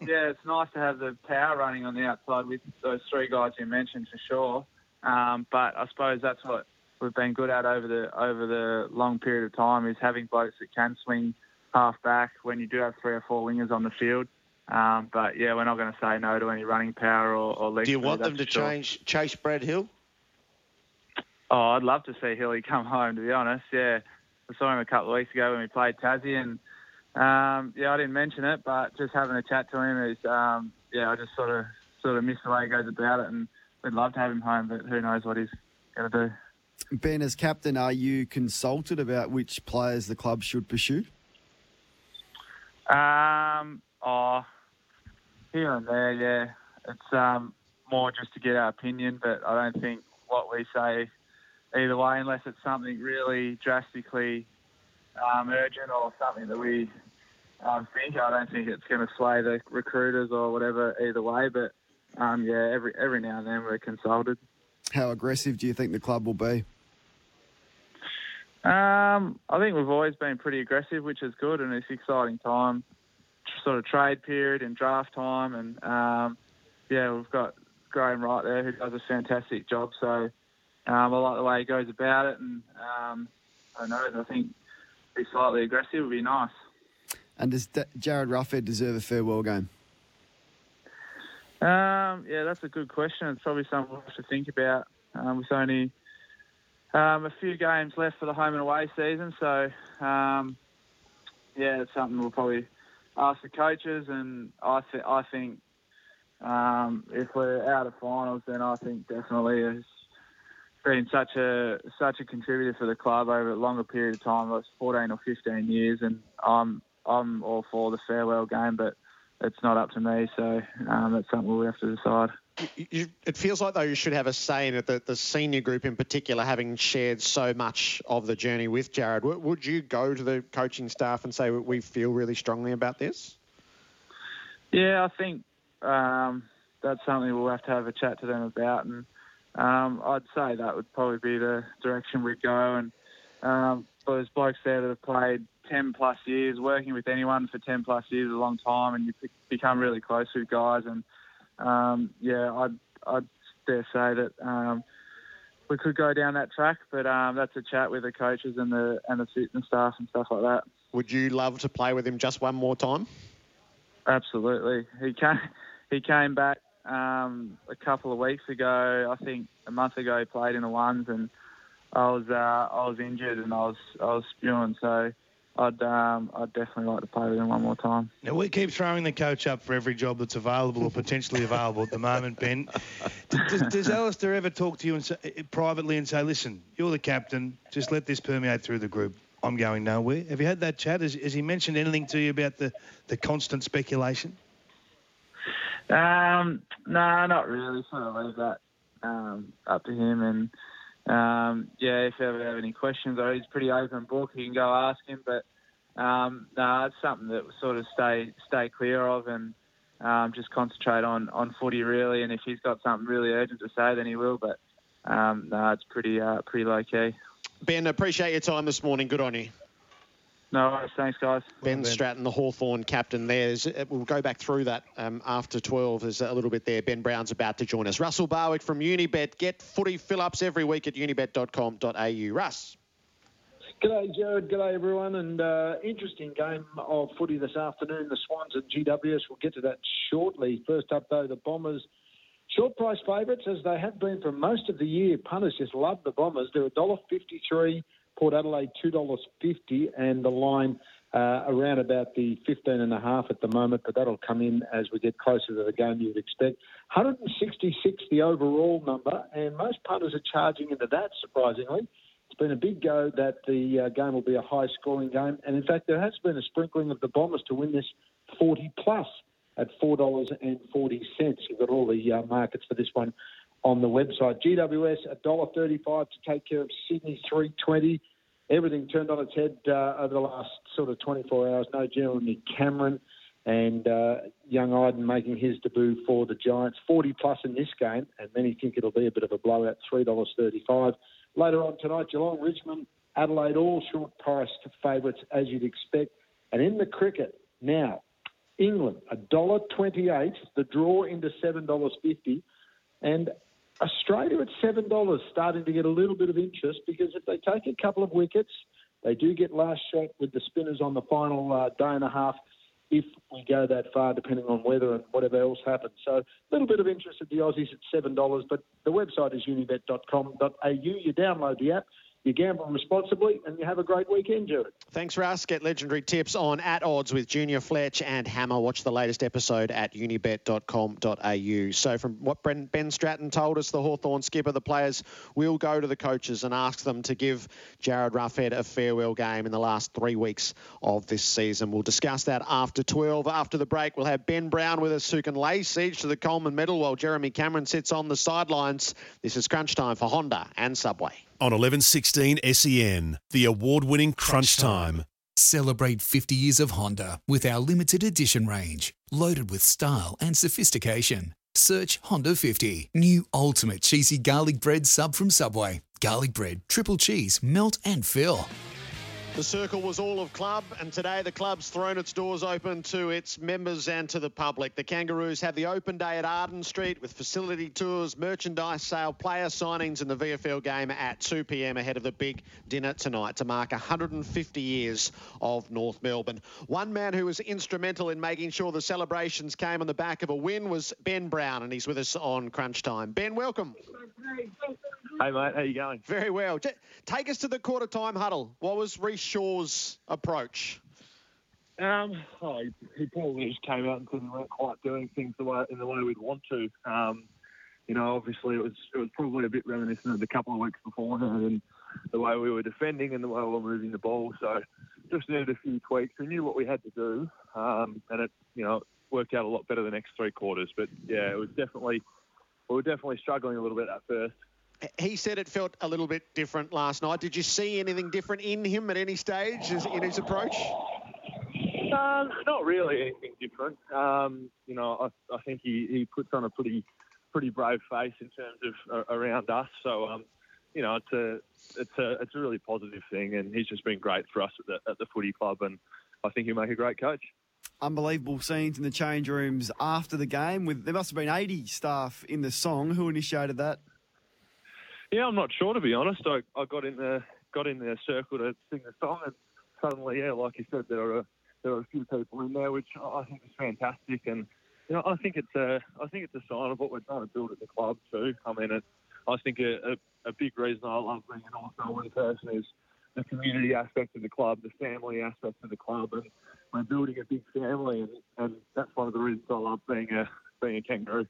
yeah, it's nice to have the power running on the outside with those three guys you mentioned for sure. Um, but I suppose that's what we've been good at over the over the long period of time is having blokes that can swing half back when you do have three or four wingers on the field. Um, but yeah, we're not going to say no to any running power or, or leg Do you want them to sure. change chase Brad Hill? Oh, I'd love to see Hilly come home. To be honest, yeah, I saw him a couple of weeks ago when we played Tassie, and um, yeah, I didn't mention it, but just having a chat to him is, um, yeah, I just sort of sort of miss the way he goes about it, and we'd love to have him home, but who knows what he's going to do. Ben, as captain, are you consulted about which players the club should pursue? Um, oh, here and there, yeah. It's um, more just to get our opinion, but I don't think what we say either way, unless it's something really drastically um, urgent or something that we um, think. I don't think it's going to sway the recruiters or whatever either way. But um, yeah, every every now and then we're consulted. How aggressive do you think the club will be? Um, I think we've always been pretty aggressive, which is good, and it's an exciting time, sort of trade period and draft time, and um, yeah, we've got Graham Wright there who does a fantastic job. So um, I like the way he goes about it, and um, I know. I think be slightly aggressive would be nice. And does D- Jarryd Roughead deserve a farewell game? Um, yeah, that's a good question. It's probably something we'll have to think about. Um, with only um, a few games left for the home and away season, so um, yeah, it's something we'll probably ask the coaches. And I, th- I think um, if we're out of finals, then I think definitely it's been such a such a contributor for the club over a longer period of time, like 14 or 15 years, and I'm I'm all for the farewell game, but it's not up to me, so um, that's something we'll have to decide. You, it feels like though you should have a say in it. The, the senior group in particular, having shared so much of the journey with Jarryd, would you go to the coaching staff and say we feel really strongly about this? Yeah, I think um, that's something we'll have to have a chat to them about, and um, I'd say that would probably be the direction we'd go. And um, there's blokes there that have played 10 plus years, working with anyone for 10 plus years is a long time, and you be- become really close with guys. And um, yeah, I'd, I'd dare say that um, we could go down that track, but um, that's a chat with the coaches and the and the fitness staff and stuff like that. Would you love to play with him just one more time? Absolutely. He came he came back um, a couple of weeks ago. I think a month ago he played in the ones and I was uh, I was injured and I was I was spewing. So I'd um, I'd definitely like to play with him one more time. Now, we keep throwing the coach up for every job that's available or potentially available at the moment, Ben. Does, does Alastair ever talk to you and say, privately and say, listen, you're the captain, just let this permeate through the group? I'm going nowhere. Have you had that chat? Has, has he mentioned anything to you about the, the constant speculation? Um, no, not really. Sort of leave that um, up to him. And um, yeah, if you ever have any questions, or he's pretty open book, you can go ask him. But um, no, it's something that sort of stay stay clear of and um, just concentrate on on footy really. And if he's got something really urgent to say, then he will. But um, no, it's pretty uh, pretty low key. Ben, appreciate your time this morning. Good on you. No worries. Thanks, guys. Ben Stratton, the Hawthorn captain there. Uh, We'll go back through that um, after 12. There's a little bit there. Ben Brown's about to join us. Russell Barwick from Unibet. Get footy fill-ups every week at unibet.com.au. Russ. G'day, Jared. G'day, everyone. And uh, interesting game of footy this afternoon. The Swans and GWS. We'll get to that shortly. First up, though, the Bombers. Short price favourites, as they have been for most of the year. Punters just love the Bombers. They're $1.53. Port Adelaide $2.50. And the line uh, around about the 15 and a half at the moment, but that'll come in as we get closer to the game you would expect. 166 the overall number, and most punters are charging into that, surprisingly. It's been a big go that the uh, game will be a high scoring game. And in fact, there has been a sprinkling of the Bombers to win this 40 plus at $4.40. You've got all the uh, markets for this one on the website. GWS $1.35 to take care of Sydney 320. Everything turned on its head uh, over the last sort of 24 hours. No Jeremy Cameron and uh, young Iden making his debut for the Giants. 40 plus in this game, and many think it'll be a bit of a blowout. $3.35. Later on tonight, Geelong, Richmond, Adelaide, all short priced favourites as you'd expect. And in the cricket, now, England, $1.28, the draw into $7.50. And Australia at $7 starting to get a little bit of interest because if they take a couple of wickets, they do get last shot with the spinners on the final uh, day and a half if we go that far, depending on weather and whatever else happens. So a little bit of interest at the Aussies at $7, but the website is unibet.com.au. You download the app, you gamble responsibly, and you have a great weekend, Jared. Thanks, Russ. Get legendary tips on At Odds with Junior Fletch and Hammer. Watch the latest episode at unibet.com.au. So, from what Ben, Stratton told us, the Hawthorn skipper, the players will go to the coaches and ask them to give Jarryd Roughead a farewell game in the last three weeks of this season. We'll discuss that after 12. After the break, we'll have Ben Brown with us who can lay siege to the Coleman medal while Jeremy Cameron sits on the sidelines. This is crunch time for Honda and Subway. On 1116 SEN, the award winning Crunch Time. Celebrate 50 years of Honda with our limited edition range, loaded with style and sophistication. Search Honda 50. New ultimate cheesy garlic bread sub from Subway. Garlic bread, triple cheese, melt and fill. The circle was all of club, and today the club's thrown its doors open to its members and to the public. The Kangaroos have the open day at Arden Street with facility tours, merchandise sale, player signings, and the VFL game at 2 p.m. ahead of the big dinner tonight to mark 150 years of North Melbourne. One man who was instrumental in making sure the celebrations came on the back of a win was Ben Brown, and he's with us on Crunch Time. Ben, welcome. Hey mate, how you going? Very well. Take us to the quarter time huddle. What was Shaw's approach? Um, oh, he, he probably just came out and said we weren't quite doing things the way in the way we'd want to. Um, you know, obviously it was it was probably a bit reminiscent of the couple of weeks beforehand and the way we were defending and the way we were moving the ball. So just needed a few tweaks. We knew what we had to do, um, and it you know worked out a lot better the next three quarters. But yeah, it was definitely we were definitely struggling a little bit at first. He said it felt a little bit different last night. Did you see anything different in him at any stage in his approach? Um, not really anything different. Um, you know, I, I think he, he puts on a pretty pretty brave face in terms of uh, around us. So, um, you know, it's a it's a it's a really positive thing, and he's just been great for us at the at the footy club, and I think he'll make a great coach. Unbelievable scenes in the change rooms after the game. With there must have been 80 staff in the song. Who initiated that? Yeah, I'm not sure to be honest. I, I got in the got in the circle to sing the song, and suddenly, yeah, like you said, there are there are a few people in there, which I think is fantastic. And you know, I think it's a I think it's a sign of what we're trying to build at the club too. I mean, it, I think a, a, a big reason I love being an All-Star Win person is the community aspect of the club, the family aspect of the club, and we're building a big family, and, and that's one of the reasons I love being a being a kangaroo.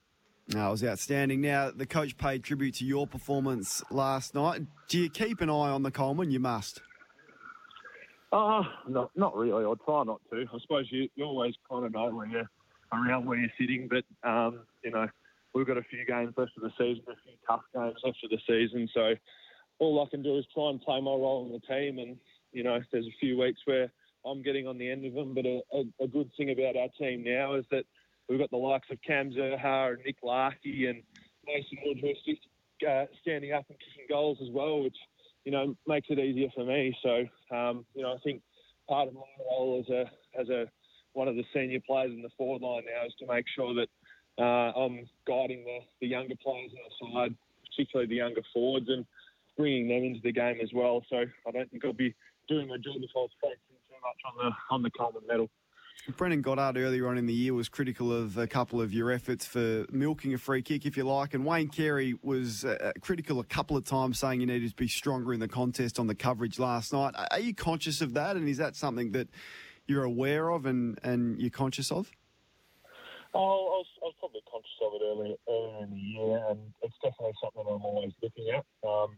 No, it was outstanding. Now, the coach paid tribute to your performance last night. Do you keep an eye on the Coleman? You must. Uh, not, not really. I try not to. I suppose you, you always kind of know when you're around where you're sitting, but, um, you know, we've got a few games left of the season, a few tough games left of the season. So all I can do is try and play my role in the team. And, you know, there's a few weeks where I'm getting on the end of them. But a, a, a good thing about our team now is that we've got the likes of Cam Zurhaar and Nick Larkey and Mason Woodhurst uh, standing up and kicking goals as well, which – you know, makes it easier for me. So, um, you know, I think part of my role as a as a one of the senior players in the forward line now is to make sure that uh, I'm guiding the, the younger players on the side, particularly the younger forwards, and bringing them into the game as well. So I don't think I'll be doing my job if I was focusing too much on the on the Coleman medal. Brendan Goddard earlier on in the year was critical of a couple of your efforts for milking a free kick, if you like, and Wayne Carey was uh, critical a couple of times, saying you needed to be stronger in the contest on the coverage last night. Are you conscious of that, and is that something that you're aware of and, and you're conscious of? Oh, I was, I was probably conscious of it earlier, earlier in the year, and it's definitely something I'm always looking at. Um,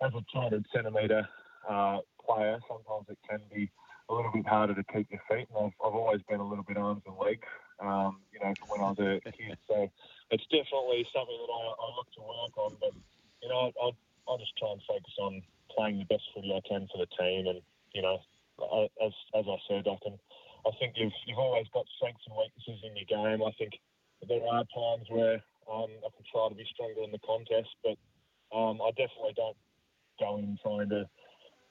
as a 200 centimetre uh, player, sometimes it can be a little bit harder to keep your feet, and I've, I've always been a little bit arms and legs, um, you know, from when I was a kid. So it's definitely something that I, I look to work on. But you know, I, I just try and focus on playing the best footy I can for the team, and you know, I, as as I said, I can. I think you've you've always got strengths and weaknesses in your game. I think there are times where um, I can try to be stronger in the contest, but um, I definitely don't go in trying to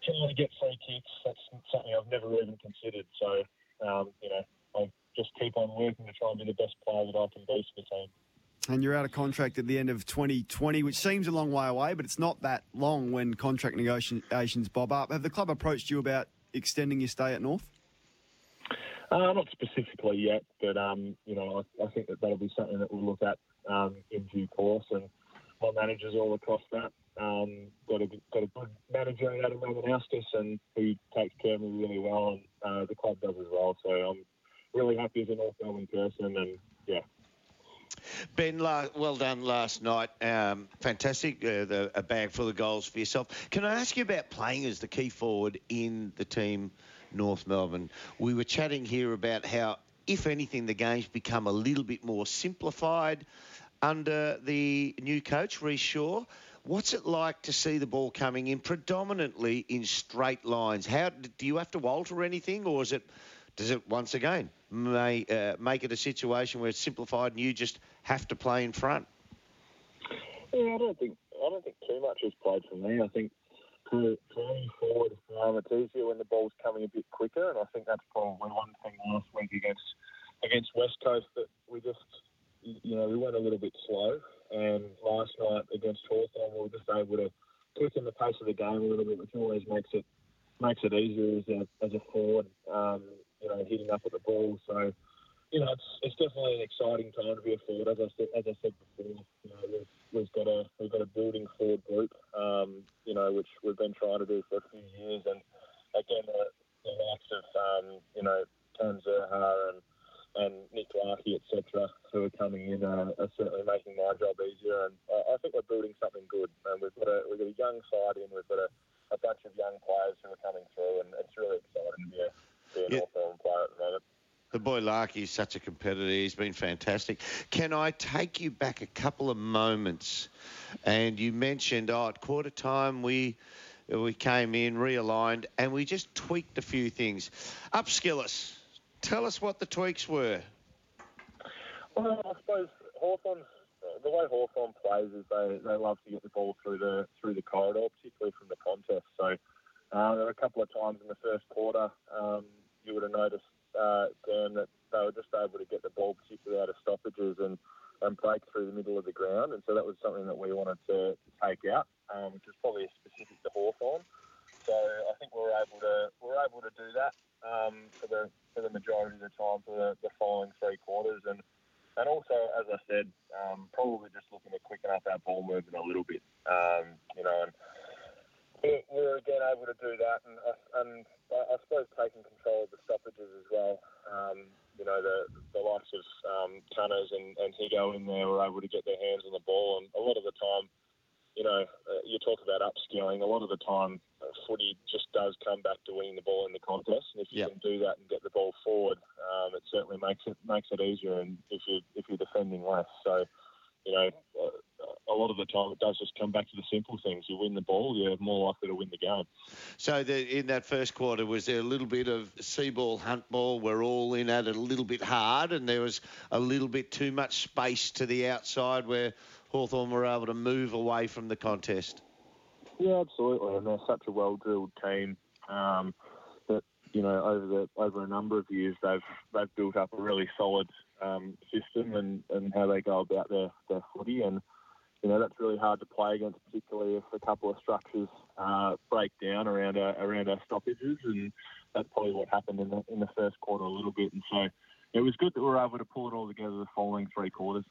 trying to get free kicks, that's something I've never even considered. So, um, you know, I just keep on working to try and be the best player that I can be for the team. And you're out of contract at the end of 2020, which seems a long way away, but it's not that long when contract negotiations bob up. Have the club approached you about extending your stay at North? Uh, not specifically yet, but um, you know, I, I, think that that'll be something that we'll look at um, in due course. And my managers all across that um, got a got a good manager out of Ramanauskas, and he takes care of me really well, and uh, the club does as well. So I'm really happy as a North Melbourne person, and yeah. Ben, well done last night. Um, fantastic. Uh, the, a bag full of goals for yourself. Can I ask you about playing as the key forward in the team, North Melbourne? We were chatting here about how, if anything, the game's become a little bit more simplified under the new coach, Rhyce Shaw. What's it like to see the ball coming in predominantly in straight lines? How do you have to alter anything, or is it does it once again may, uh, make it a situation where it's simplified and you just have to play in front? Yeah, I don't think I don't think too much has played for me. I think for, for forward, um, it's easier when the ball's coming a bit quicker, and I think that's probably one thing last week against against West Coast that we just you know we went a little bit slow. And last night against Hawthorn, we were just able to quicken the pace of the game a little bit, which always makes it makes it easier as a, as a forward, um, you know, hitting up at the ball. So, you know, it's, it's definitely an exciting time to be a forward. As I said, as I said before, you know, we've, we've got a we've got a building forward group, um, you know, which we've been trying to do for a few years. And again, the, the likes of um, you know Cam Zurhaar and and Nick Larkey, etc., who are coming in uh, are certainly making my job easier. And I, I think we're building something good. And we've got a we've got a young side in. We've got a, a bunch of young players who are coming through, and it's really exciting to be a, be a yeah. Melbourne player at the moment. The boy Larkey is such a competitor. He's been fantastic. Can I take you back a couple of moments? And you mentioned, oh, at quarter time we we came in, realigned, and we just tweaked a few things. Upskill us Tell us what the tweaks were. Well, I suppose Hawthorn, the way Hawthorn plays is they, they love to get the ball through the through the corridor, particularly from the contest. So uh, there were a couple of times in the first quarter um, you would have noticed, uh, Dan, that they were just able to get the ball, particularly out of stoppages and, and break through the middle of the ground. And so that was something that we wanted to, to take out, um, which is probably specific to Hawthorn. So I think we were able to we were able to do that um, for the for the majority of the time for the, the following three quarters, and and also as I said, um, probably just looking to quicken up our ball movement a little bit. Um, you know, and we we were again able to do that, and I, and I I suppose taking control of the stoppages as well. Um, you know, the the likes of um, Cunners and, and Higgo in there were able to get their hands on the ball, and a lot of the time, you know, uh, you talk about upskilling. A lot of the time, uh, footy just does come back to winning the ball in the contest, and if you can do that and get the ball forward, um, it certainly makes it makes it easier. And if you if you're defending less, so you know, uh, a lot of the time it does just come back to the simple things. You win the ball, you're more likely to win the game. So the, in that first quarter, was there a little bit of sea ball, hunt ball? We're all in at it a little bit hard, and there was a little bit too much space to the outside where Hawthorn were able to move away from the contest. Yeah, absolutely, and they're such a well-drilled team um, that you know over the over a number of years they've they've built up a really solid um, system and, and how they go about their, their footy and you know that's really hard to play against, particularly if a couple of structures uh, break down around our around our stoppages, and that's probably what happened in the in the first quarter a little bit. And so it was good that we were able to pull it all together the following three quarters.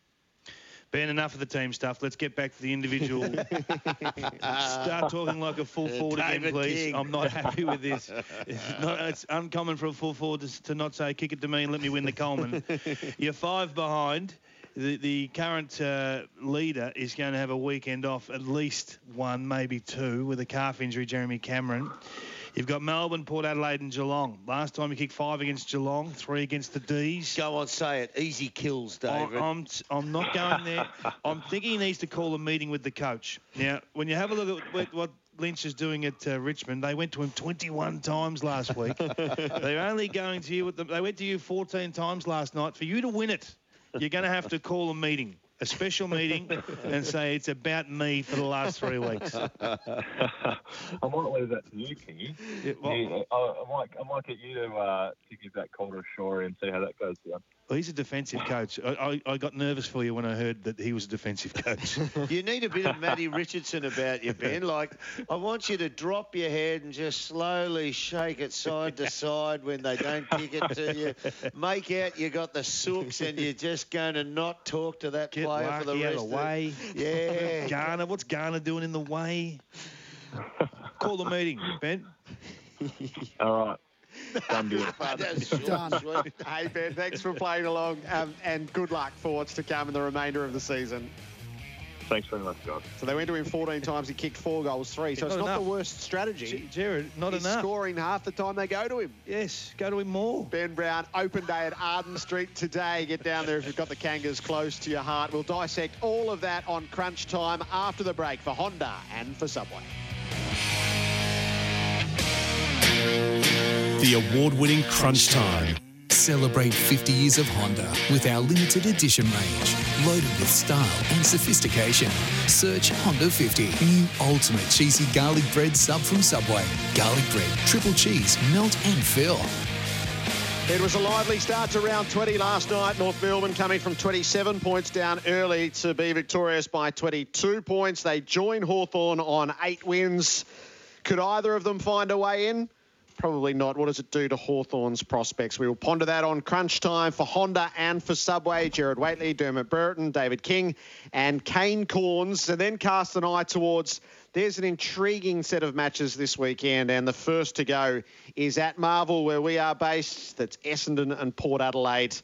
Ben, enough of the team stuff. Let's get back to the individual. Start talking like a full forward again, please. King. I'm not happy with this. It's, not, it's uncommon for a full forward to, to not say, kick it to me and let me win the Coleman. You're five behind. The, the current uh, leader is going to have a weekend off, at least one, maybe two, with a calf injury, Jeremy Cameron. You've got Melbourne, Port Adelaide, and Geelong. Last time you kicked five against Geelong, three against the D's. Go on, say it. Easy kills, David. I'm, I'm not going there. I'm thinking he needs to call a meeting with the coach. Now, when you have a look at what, what Lynch is doing at uh, Richmond, they went to him 21 times last week. They're only going to you. With the, they went to you 14 times last night. For you to win it, you're going to have to call a meeting. A special meeting and say it's about me for the last three weeks. I might leave that to you, Kingy. well- You- I, I might I might get you to uh, to give that call to Shaw and see how that goes down. Well, he's a defensive coach. I, I, I got nervous for you when I heard that he was a defensive coach. You need a bit of Matty Richardson about you, Ben. Like, I want you to drop your head and just slowly shake it side to side when they don't kick it to you. Make out you got the sooks and you're just going to not talk to that Get player for the Larkey out rest of the way. Yeah. Garner, what's Garner doing in the way? Call the meeting, Ben. All right. Done deal. Done. hey, Ben, thanks for playing along um, and good luck for what's to come in the remainder of the season. Thanks very much, guys. So they went to him 14 times. He kicked four goals, three. So Not it's not enough. the worst strategy. Jared, not He's enough. scoring half the time they go to him. Yes, go to him more. Ben Brown, open day at Arden Street today. Get down there if you've got the Kangas close to your heart. We'll dissect all of that on Crunch Time after the break for Honda and for Subway. The award winning Crunch Time. Celebrate 50 years of Honda with our limited edition range, loaded with style and sophistication. Search Honda 50, new ultimate cheesy garlic bread sub from Subway. Garlic bread, triple cheese, melt and fill. It was a lively start to round 20 last night. North Melbourne coming from 27 points down early to be victorious by 22 points. They join Hawthorn on eight wins. Could either of them find a way in? Probably not. What does it do to Hawthorn's prospects? We will ponder that on Crunch Time for Honda and for Subway. Gerard Whateley, Dermott Brereton, David King, and Kane Cornes. And then cast an eye towards there's an intriguing set of matches this weekend, and the first to go is at Marvel, where we are based. That's Essendon and Port Adelaide.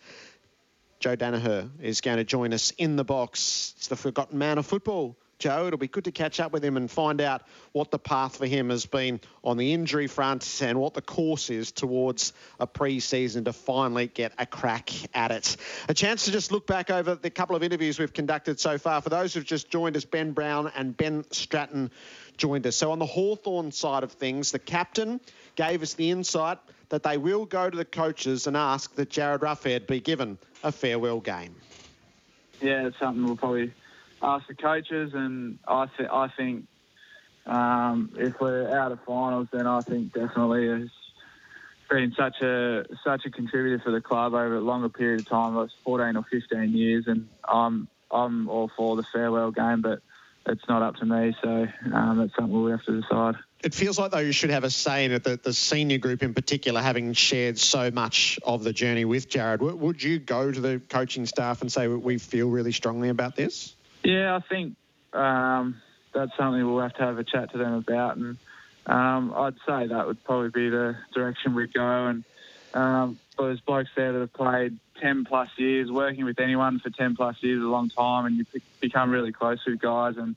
Joe Daniher is going to join us in the box. It's the forgotten man of football. Joe, it'll be good to catch up with him and find out what the path for him has been on the injury front and what the course is towards a pre-season to finally get a crack at it. A chance to just look back over the couple of interviews we've conducted so far. For those who've just joined us, Ben Brown and Ben Stratton joined us. So on the Hawthorn side of things, the captain gave us the insight that they will go to the coaches and ask that Jarryd Roughead be given a farewell game. yeah, it's something we'll probably ask the coaches, and I th- I think um, if we're out of finals, then I think definitely it's been such a such a contributor for the club over a longer period of time, like 14 or 15 years, and I'm I'm all for the farewell game, but it's not up to me, so um, that's something we'll have to decide. It feels like though you should have a say in it, the, the senior group in particular, having shared so much of the journey with Jared. W- Would you go to the coaching staff and say we feel really strongly about this? Yeah, I think um, that's something we'll have to have a chat to them about. And um, I'd say that would probably be the direction we'd go. And um, for those blokes there that have played 10 plus years, working with anyone for 10 plus years is a long time, and you pick, become really close with guys. And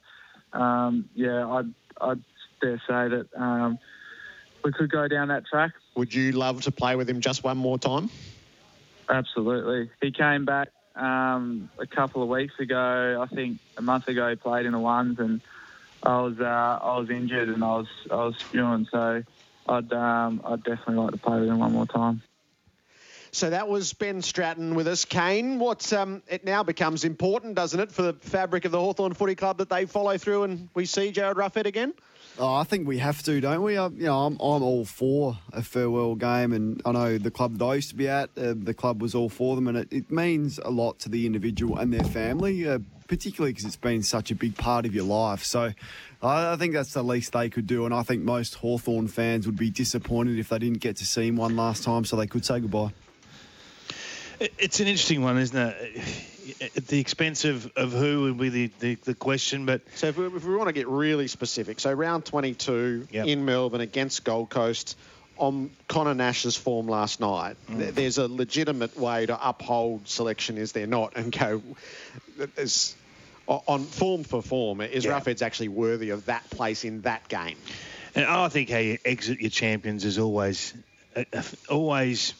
um, yeah, I'd, I'd dare say that um, we could go down that track. Would you love to play with him just one more time? Absolutely. He came back um, a couple of weeks ago. I think a month ago he played in the ones, and I was uh, I was injured and I was I was spewing. So I'd um, I'd definitely like to play with him one more time. So that was Ben Stratton with us. Kane, what um, it now becomes important, doesn't it, for the fabric of the Hawthorn Footy Club that they follow through and we see Jarryd Roughead again? Oh, I think we have to, don't we? I, you know, I'm, I'm all for a farewell game, and I know the club that I used to be at, uh, the club was all for them, and it, it means a lot to the individual and their family, uh, particularly because it's been such a big part of your life. So I, I think that's the least they could do, and I think most Hawthorn fans would be disappointed if they didn't get to see him one last time, so they could say goodbye. It's an interesting one, isn't it? At the expense of, of who would be the, the, the question, but So if we, if we want to get really specific, so round 22 Yep. in Melbourne against Gold Coast on Conor Nash's form last night, Mm. th- there's a legitimate way to uphold selection, is there not, and go, on form for form, is Yeah. Roughead's actually worthy of that place in that game? And I think how you exit your champions is always, uh, always.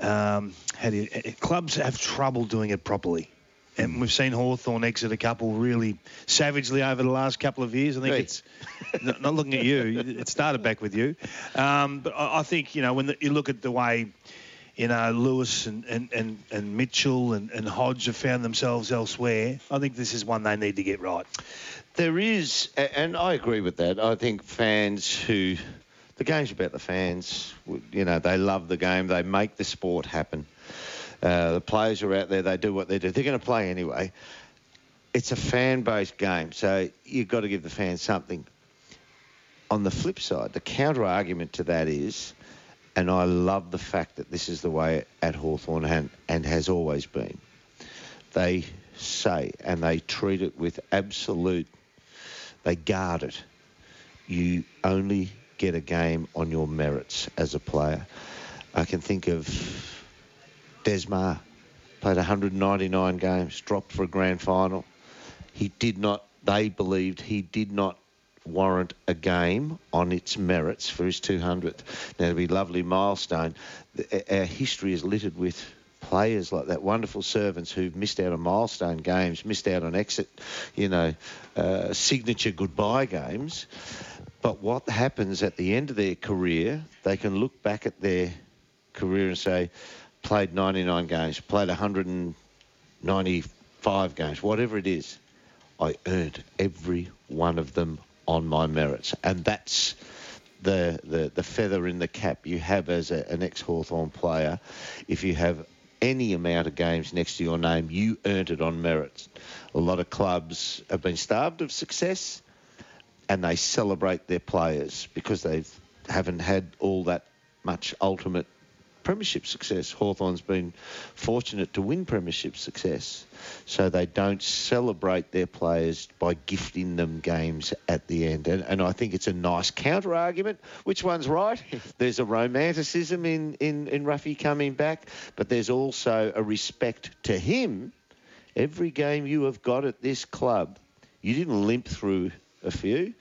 Um, how do you, uh, clubs have trouble doing it properly, and we've seen Hawthorn exit a couple really savagely over the last couple of years. I think Hey. it's not, not looking at you. It started back with you, um, but I, I think you know when the, you look at the way. You know, Lewis and, and, and, and Mitchell and, and Hodge have found themselves elsewhere. I think this is one they need to get right. There is, and I agree with that. I think fans who, the game's about the fans. You know, they love the game. They make the sport happen. Uh, the players are out there. They do what they do. They're going to play anyway. It's a fan-based game, so you've got to give the fans something. On the flip side, the counter argument to that is, and I love the fact that this is the way at Hawthorn and, and has always been. They say and they treat it with absolute they guard it. You only get a game on your merits as a player. I can think of Desmar, played 199 games, dropped for a grand final. He did not, they believed he did not warrant a game on its merits for his 200th. Now, it'd be a lovely milestone. Our history is littered with players like that, wonderful servants who've missed out on milestone games, missed out on exit, you know, uh, signature goodbye games. But what happens at the end of their career, they can look back at their career and say, played 99 games, played 195 games, whatever it is, I earned every one of them on my merits. And that's the, the, the feather in the cap you have as a, an ex-Hawthorn player. If you have any amount of games next to your name, you earned it on merits. A lot of clubs have been starved of success and they celebrate their players because they haven't had all that much ultimate premiership success. Hawthorn's been fortunate to win premiership success, so they don't celebrate their players by gifting them games at the end. And, and I think it's a nice counter argument. Which one's right? There's a romanticism in, in, in Roughy coming back, but there's also a respect to him. Every game you have got at this club, you didn't limp through a few.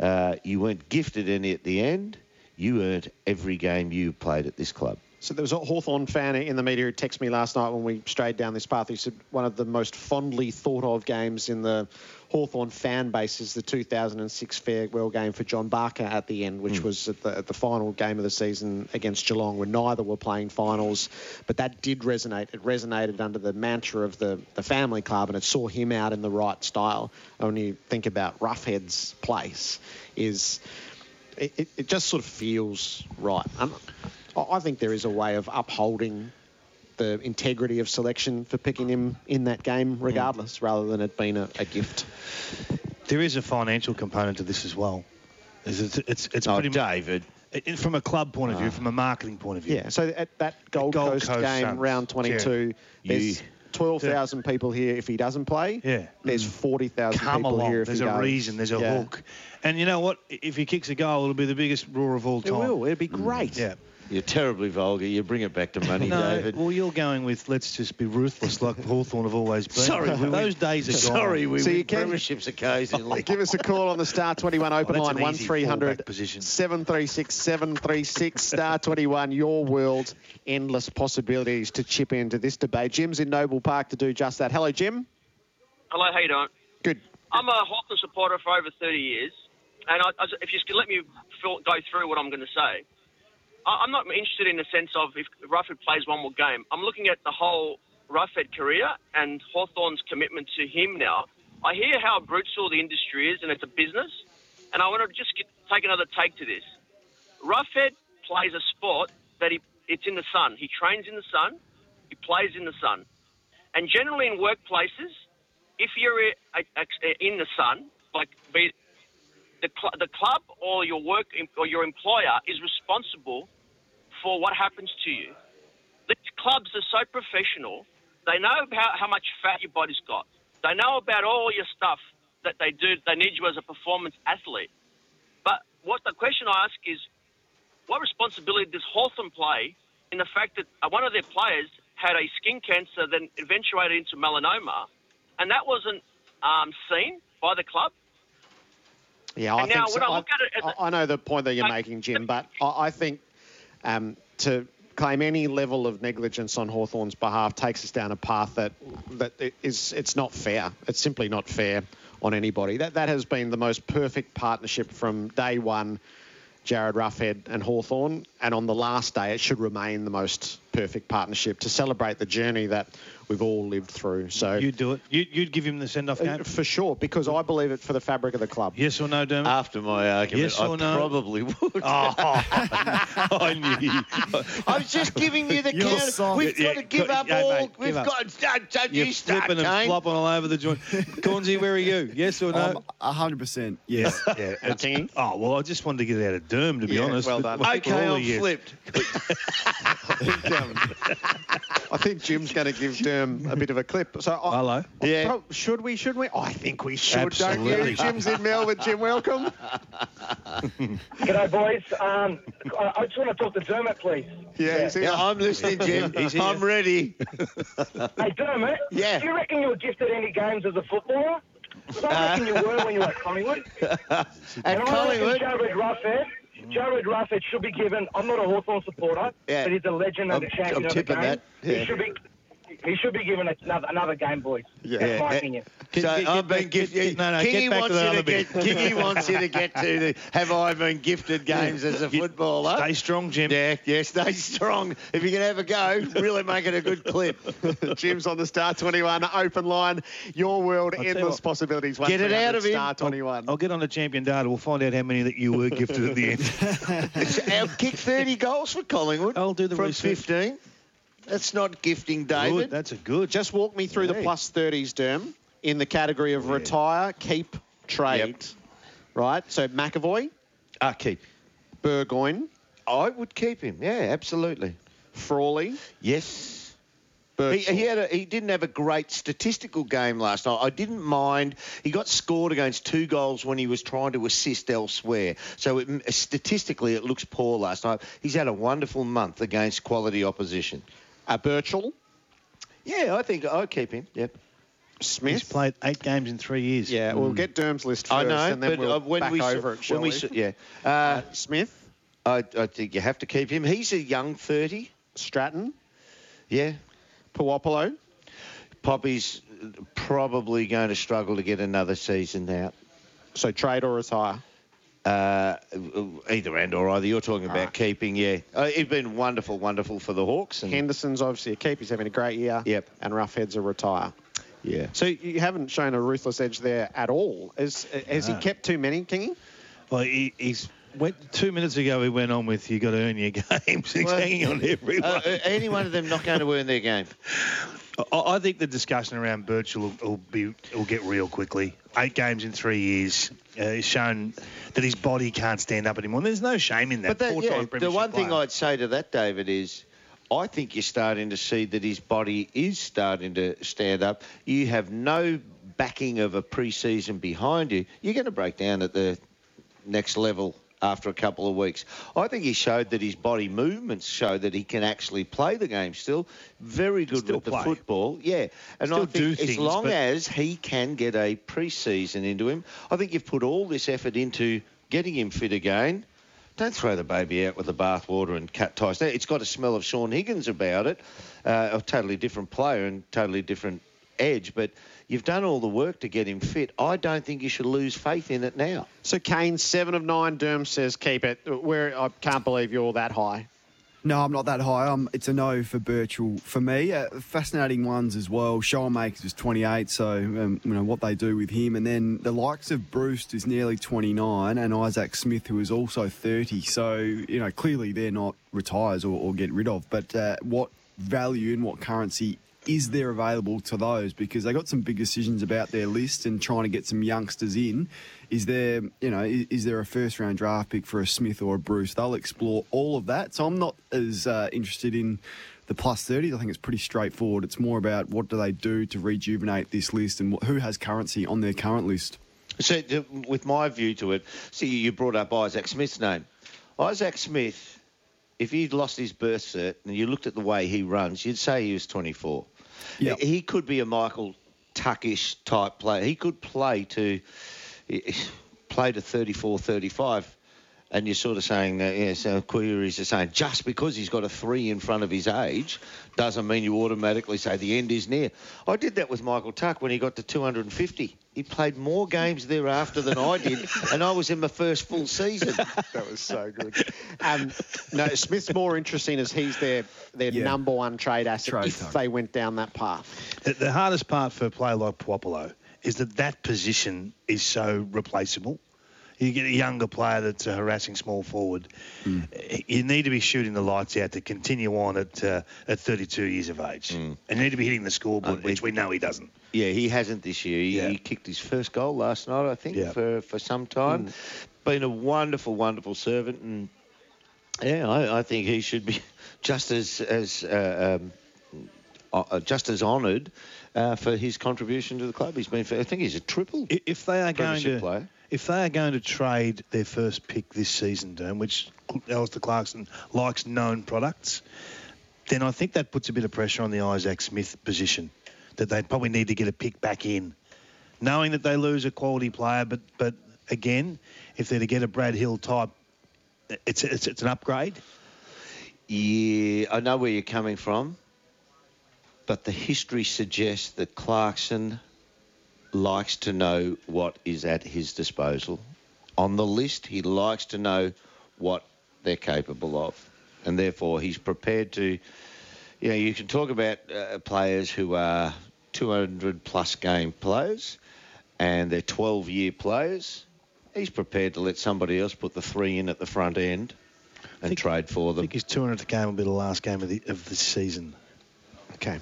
Uh, you weren't gifted any at the end. You earned every game you played at this club. So there was a Hawthorn fan in the media who texted me last night when we strayed down this path. He said one of the most fondly thought of games in the Hawthorn fan base is the 2006 farewell game for John Barker at the end, which was at the, at the final game of the season against Geelong, when neither were playing finals. But that did resonate. It resonated under the mantra of the, the family club, and it saw him out in the right style. And when you think about Roughead's place, is it, it, it just sort of feels right. Um, I I think there is a way of upholding the integrity of selection for picking him in that game, mm. regardless, rather than it being a, a gift. There is a financial component to this as well. It's it's, it's, it's Oh, pretty David. It, from a club point of view, Ah. from a marketing point of view. Yeah. So at that Gold, Gold Coast, Coast game, Suns. round 22, Yeah. there's 12,000 people here if he doesn't play. Yeah. There's mm. 40,000 people along. here if There's he There's a reason. There's a Yeah. hook. And you know what? If he kicks a goal, it'll be the biggest roar of all time. It will. It'd be mm. great. Yeah. You're terribly vulgar. You bring it back to money, no, David. well, you're going with let's just be ruthless like Hawthorn have always been. Sorry, we those days are gone. Sorry, we So you win can- premierships occasionally. Give us a call on the Star 21 open Oh, line, an easy 1300 position. 736 736 Star 21. Your world's endless possibilities to chip into this debate. Jim's in Noble Park to do just that. Hello, Jim. Hello, how you doing? Good. I'm a Hawthorn supporter for over 30 years, and I, I- if you could let me fill, go through what I'm going to say, I, I'm not interested in the sense of if Rufford plays one more game. I'm looking at the whole Rufford career and Hawthorn's commitment to him now. I hear how brutal the industry is, and it's a business, and I want to just get, take another take to this. Roughead plays a sport that he, it's in the sun. He trains in the sun, he plays in the sun. And generally in workplaces, if you're in the sun, like the, the club or your work or your employer is responsible for what happens to you. The clubs are so professional; they know how, how much fat your body's got. They know about all your stuff that they do. They need you as a performance athlete. But what the question I ask is, what responsibility does Hawthorn play in the fact that uh, one of their players had a skin cancer, then eventuated into melanoma, and that wasn't um, seen by the club? Yeah, I think so. I look at it as I, I know the point that you're making, Jim, but I, I think um, to claim any level of negligence on Hawthorn's behalf takes us down a path that that is not fair. It's simply not fair on anybody. That that has been the most perfect partnership from day one. Jarryd Roughead and Hawthorn, and on the last day, it should remain the most perfect partnership to celebrate the journey that we've all lived through. So You'd do it. You, you'd give him the send-off game? Uh, for sure, because I believe it for the fabric of the club. Yes or no, Dermot? After my argument, Yes or I no? probably would. Oh, I knew. I was just giving you the You're count. soft. We've Yeah, got to give up yeah, all. mate, We've give up. got. Don't, don't You're you start, flipping and Kane. flopping all over the joint. Cornesy, where are you? Yes or no? Um, 100% yes. yeah, it's- Oh well, I just wanted to get it out of Derm, to be Yeah, honest. well done. for Okay, all I'm the yes. flipped. I think Jim's going to give Derm a bit of a clip. So I, Hello. Yeah. Pro- should we? Should we? I think we should. Don't Absolutely. you? Jim's in Melbourne. Jim, welcome. G'day, boys. Um, I I just want to talk to Dermot, please. Yeah, he's here. Yeah, I'm listening, Jim. He's here. I'm ready. Hey, Dermot. Yeah. Do you reckon you were gifted any games as a footballer? 'Cause I reckon you were when you were at Collingwood. At and I Collingwood. reckon Jarryd Roughead, Jarryd Roughead should be given. I'm not a Hawthorn supporter, Yeah. but he's a legend and I'm- a champion I'm of the tipping game. that. Yeah. He should be. He should be given another another game, boys. Yeah. That's my opinion. So Get- get I've been gifted. get- no, no, Kingy get back to wants the you other to bit. get. Kingy wants you to get to the. Have I been gifted games as a footballer? Stay strong, Jim. Yeah, yeah, stay strong. If you can have a go, really make it a good clip. Jim's on the Star 21 open line. Your world, I'll endless what. possibilities. Get it out of him. Star 21. I'll get on the champion data. We'll find out how many that you were gifted at the end. It's our kick 30 goals for Collingwood. I'll do the from research. 15. That's not gifting, David. Good, that's a good. Just walk me through the plus 30s, Derm, in the category of retire, keep, trade. Yep. Right? So McEvoy, Ah, keep. Burgoyne, I would keep him. Yeah, absolutely. Frawley, Yes. He, he had a, he didn't have a great statistical game last night. I didn't mind. He got scored against two goals when he was trying to assist elsewhere. So it, statistically, it looks poor last night. He's had a wonderful month against quality opposition. Uh, Birchall, Yeah, I think I'd keep him. Yep. Smith. He's played eight games in three years. Yeah, we'll get Derm's list first, I know, and then but we'll uh, when back we over s- it, shall when we, we? s- yeah, uh, Uh, Smith, I, I think you have to keep him. He's a young thirty. Stratton, Yeah, Puopolo, Poppy's probably going to struggle to get another season out. so trade or retire. Uh, either end or either. You're talking about Ah. keeping, yeah. Uh, it's been wonderful, wonderful for the Hawks. And, Henderson's obviously a keep. He's having a great year. Yep. And Roughhead's a retire. yeah. So you haven't shown a ruthless edge there at all. Is, has he kept too many, Kingy? Well, he, he's went two minutes ago. He went on with you got to earn your games. He's Well, hanging on every Uh, uh, any one of them not going to earn their game. I, I think the discussion around Birchall will, will be will get real quickly. Eight games in three years. Uh, he's shown that his body can't stand up anymore. There's no shame in that. But that, yeah, the one thing player. I'd say to that, David, is I think you're starting to see that his body is starting to stand up. You have no backing of a pre-season behind you. You're going to break down at the next level after a couple of weeks. I think he showed that his body movements show that he can actually play the game still. Very good Still with play. the football. Yeah. And Still I do think as things, long but- as he can get a pre-season into him, I think you've put all this effort into getting him fit again. Don't throw the baby out with the bathwater and cut ties. Now, it's got a smell of Shaun Higgins about it, uh, a totally different player and totally different edge, but you've done all the work to get him fit. I don't think you should lose faith in it now. So Kane, seven of nine. Derm says keep it. Where I can't believe you're that high. No, I'm not that high. Um, it's a no for Birchall for me. Uh, fascinating ones as well. Sean Makers is 28, so um, you know what they do with him, and then the likes of Bruce is nearly 29, and Isaac Smith, who is also 30. So you know clearly they're not retires or, or get rid of. But uh, what value and what currency is there available to those? Because they got some big decisions about their list and trying to get some youngsters in. Is there, you know, is, is there a first round draft pick for a Smith or a Bruce? They'll explore all of that. So I'm not as uh, interested in the plus 30s. I think it's pretty straightforward. It's more about what do they do to rejuvenate this list and who has currency on their current list. So, th- with my view to it, see, you brought up Isaac Smith's name. Isaac Smith, if he'd lost his birth cert and you looked at the way he runs, you'd say he was 24. Yep. He could be a Michael Tuckish type player. He could play to play to 34, 35. And you're sort of saying that, yeah, so queries are saying just because he's got a three in front of his age doesn't mean you automatically say the end is near. I did that with Michael Tuck when he got to 250. He played more games thereafter than I did, and I was in my first full season. That was so good. Um, no, Smith's more interesting as he's their their Yeah. number one trade asset Trade if target. they went down that path. The, the hardest part for a player like Puopolo is that that position is so replaceable. You get a younger player that's a harassing small forward. You need to be shooting the lights out to continue on at uh, at 32 years of age, and you need to be hitting the scoreboard, which we know he doesn't. Yeah, he hasn't this year. He, Yeah. he kicked his first goal last night, I think, Yeah. for, for some time. Been a wonderful, wonderful servant, and yeah, I, I think he should be just as as uh, um, uh, just as honoured uh, for his contribution to the club. He's been, I think, he's a triple. If they are going to, player. If they are going to trade their first pick this season, which Alastair Clarkson likes known products, then I think that puts a bit of pressure on the Isaac Smith position that they probably need to get a pick back in, knowing that they lose a quality player. But but again, if they're to get a Brad Hill type, it's it's, it's an upgrade. Yeah, I know where you're coming from, but the history suggests that Clarkson likes to know what is at his disposal. On the list, he likes to know what they're capable of, and therefore he's prepared to. You know, you can talk about uh, players who are 200 plus game players, and they're 12 year players. He's prepared to let somebody else put the three in at the front end and trade for them. I think his 200th game will be the last game of the of the season. Okay.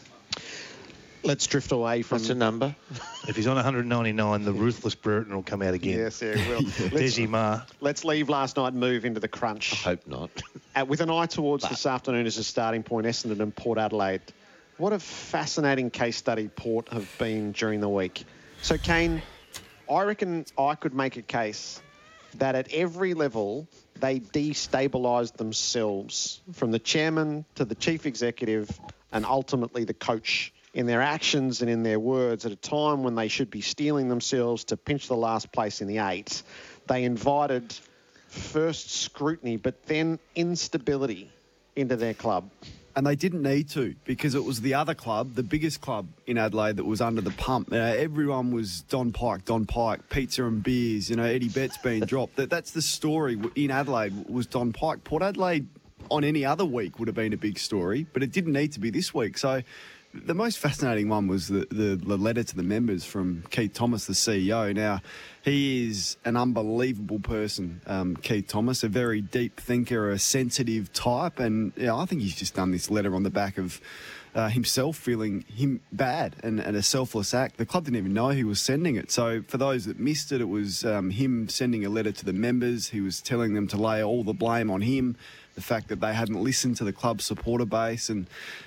Let's drift away from. What's the number? If he's on 199, the ruthless Brereton will come out again. Yes, yeah, will. Desi Ma. Let's leave last night and move into the crunch. I hope not. Uh, with an eye towards this afternoon as a starting point, Essendon and Port Adelaide. What a fascinating case study Port have been during the week. So, Kane, I reckon I could make a case that at every level they destabilised themselves from the chairman to the chief executive and ultimately the coach in their actions and in their words at a time when they should be steeling themselves to pinch the last place in the eight. They invited first scrutiny, but then instability into their club. And they didn't need to because it was the other club, the biggest club in Adelaide, that was under the pump. You know, everyone was Don Pyke, Don Pyke, pizza and beers. You know, Eddie Betts being dropped. That, that's the story in Adelaide was Don Pyke. Port Adelaide on any other week would have been a big story, but it didn't need to be this week. So the most fascinating one was the, the, the letter to the members from Keith Thomas, the CEO. Now, he is an unbelievable person, um, Keith Thomas, a very deep thinker, a sensitive type. And yeah, I think he's just done this letter on the back of uh, himself feeling him bad and, and a selfless act. The club didn't even know he was sending it. So for those that missed it, it was um, him sending a letter to the members. He was telling them to lay all the blame on him. The fact that they hadn't listened to the club supporter base. And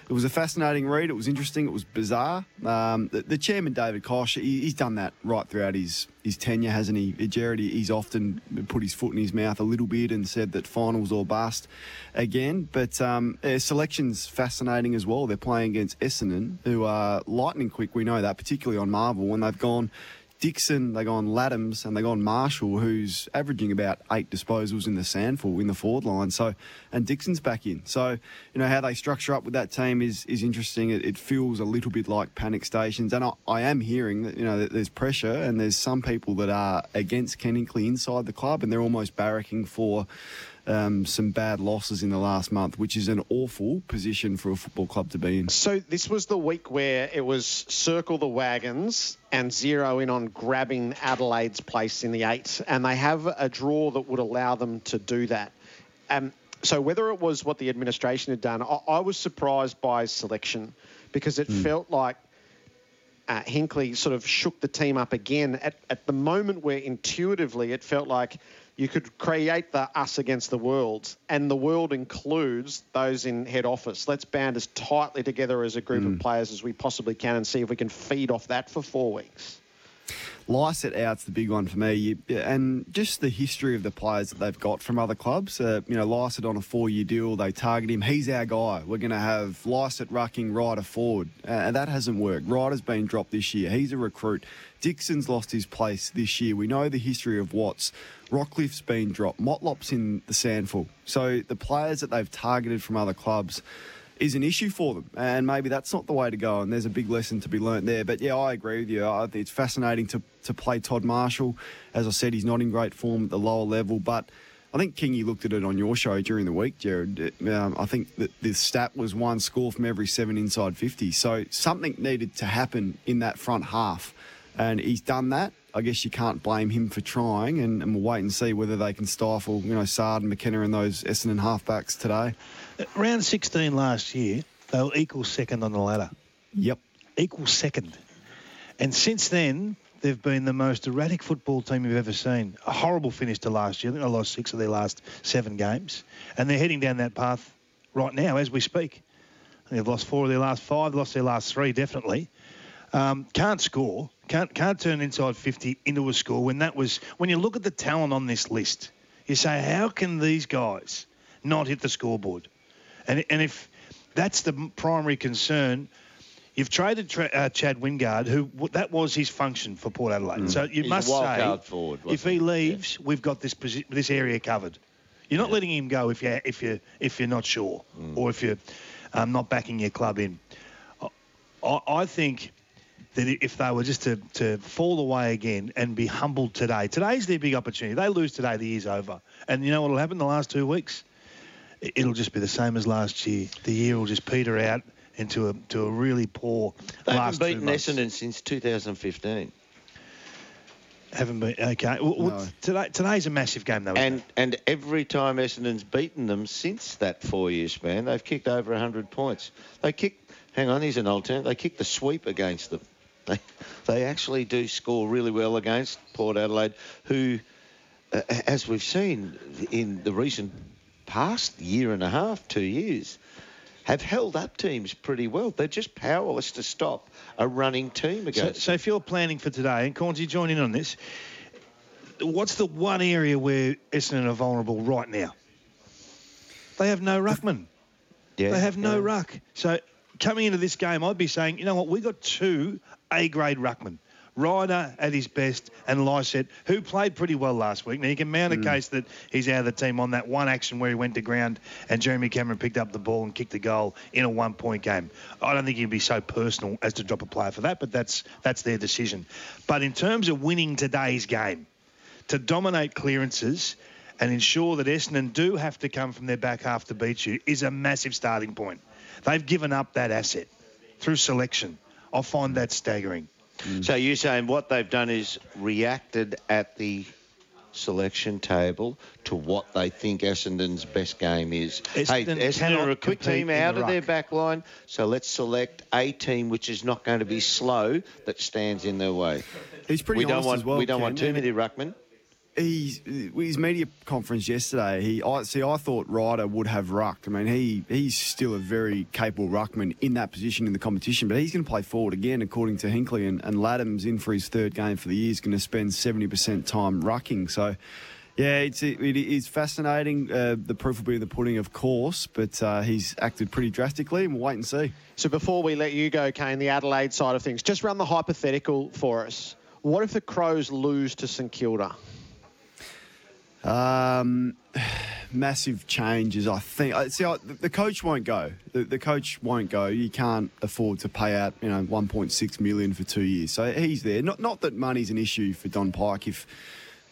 it was a fascinating read. It was interesting. It was bizarre. Um, the, the chairman, David Koch, he, he's done that right throughout his, his tenure, hasn't he? Jared, he's often put his foot in his mouth a little bit and said that finals or bust again. But um, selection's fascinating as well. They're playing against Essendon, who are lightning quick. We know that, particularly on Marvel, when they've gone Dixon, they go on Ladhams, and they go on Marshall, who's averaging about eight disposals in the sandful in the forward line. So, and Dixon's back in. So, you know how they structure up with that team is is interesting. It, it feels a little bit like panic stations, and I, I am hearing that you know that there's pressure, and there's some people that are against Ken Hinkley inside the club, and they're almost barracking for um, some bad losses in the last month, which is an awful position for a football club to be in. So this was the week where it was circle the wagons and zero in on grabbing Adelaide's place in the eight, and they have a draw that would allow them to do that. Um, so whether it was what the administration had done, I, I was surprised by selection because it felt like uh, Hinkley sort of shook the team up again at, at the moment where intuitively it felt like you could create the us against the world, and the world includes those in head office. Let's band as tightly together as a group of mm. players as we possibly can and see if we can feed off that for four weeks. Lycett out's the big one for me, you, and just the history of the players that they've got from other clubs. Uh, you know, Lycett on a four-year deal, they target him. He's our guy. We're going to have Lycett rucking Ryder forward, uh, and that hasn't worked. Ryder's been dropped this year. He's a recruit. Dixon's lost his place this year. We know the history of Watts. Rockliff's been dropped. Motlop's in the SANFL. So the players that they've targeted from other clubs is an issue for them, and maybe that's not the way to go. And there's a big lesson to be learnt there. But yeah, I agree with you. It's fascinating to to play Todd Marshall. As I said, he's not in great form at the lower level, but. I think Kingy looked at it on your show during the week, Gerard. Um, I think that the stat was one score from every seven inside 50. So something needed to happen in that front half, and he's done that. I guess you can't blame him for trying, and, and we'll wait and see whether they can stifle, you know, Saad and McKenna and those Essendon halfbacks today. Round 16 last year, they were equal second on the ladder. Yep. Equal second. And since then, they've been the most erratic football team you've ever seen. A horrible finish to last year. I think they lost six of their last seven games. And they're heading down that path right now as we speak. They've lost four of their last five, lost their last three, definitely. Um, can't score, can't can't turn inside 50 into a score when that was when you look at the talent on this list, you say how can these guys not hit the scoreboard? And and if that's the primary concern, you've traded tra- uh, Chad Wingard, who that was his function for Port Adelaide. So you He's must say, forward, if he leaves, we've got this posi- this area covered. You're not letting him go if you if you if you're not sure or if you're um, not backing your club in. I, I think that if they were just to, to fall away again and be humbled today, today's their big opportunity. They lose today, the year's over. And you know what will happen the last two weeks? It- It'll just be the same as last year. The year will just peter out into a to a really poor They last haven't beaten. Essendon since 2015. Haven't been okay. Well, well, today today's a massive game though. isn't And and every time Essendon's beaten them since that four-year span, they've kicked over 100 points. They kicked. Hang on, here's an alternate. They kicked the sweep against them. They they actually do score really well against Port Adelaide, who, uh, as we've seen in the recent past year and a half, two years, have held up teams pretty well. They're just powerless to stop a running team So, against. so if you're planning for today, and Cornesy, join in on this. What's the one area where Essendon are vulnerable right now? They have no ruckman. Yeah, they have no yeah. ruck. So coming into this game, I'd be saying, you know what, we got two A-grade ruckmen. Ryder at his best and Lycett, who played pretty well last week. Now, you can mount a mm. case that he's out of the team on that one action where he went to ground and Jeremy Cameron picked up the ball and kicked the goal in a one-point game. I don't think he'd be so personal as to drop a player for that, but that's that's their decision. But in terms of winning today's game, to dominate clearances and ensure that Essendon do have to come from their back half to beat you is a massive starting point. They've given up that asset through selection. I find that staggering. Mm. So you're saying what they've done is reacted at the selection table to what they think Essendon's best game is. Essendon hey, Essendon cannot are a quick team out the of their ruck. back line, so let's select a team which is not going to be slow that stands in their way. He's pretty we don't want as well, we don't want too many ruckmen. His media conference yesterday. He I see. I thought Ryder would have rucked. I mean, he he's still a very capable ruckman in that position in the competition, but he's going to play forward again, according to Hinkley. And, and Ladhams in for his third game for the year. He's going to spend seventy percent time rucking. So. Yeah, it's it, it is fascinating. Uh, the proof will be in the pudding, of course, but uh, he's acted pretty drastically, and we'll wait and see. So before we let you go, Kane, the Adelaide side of things, just run the hypothetical for us. What if the Crows lose to St Kilda? Um, massive changes, I think. See, I, the coach won't go. The, the coach won't go. You can't afford to pay out, you know, 1.6 million for two years. So he's there. Not not that money's an issue for Don Pyke. If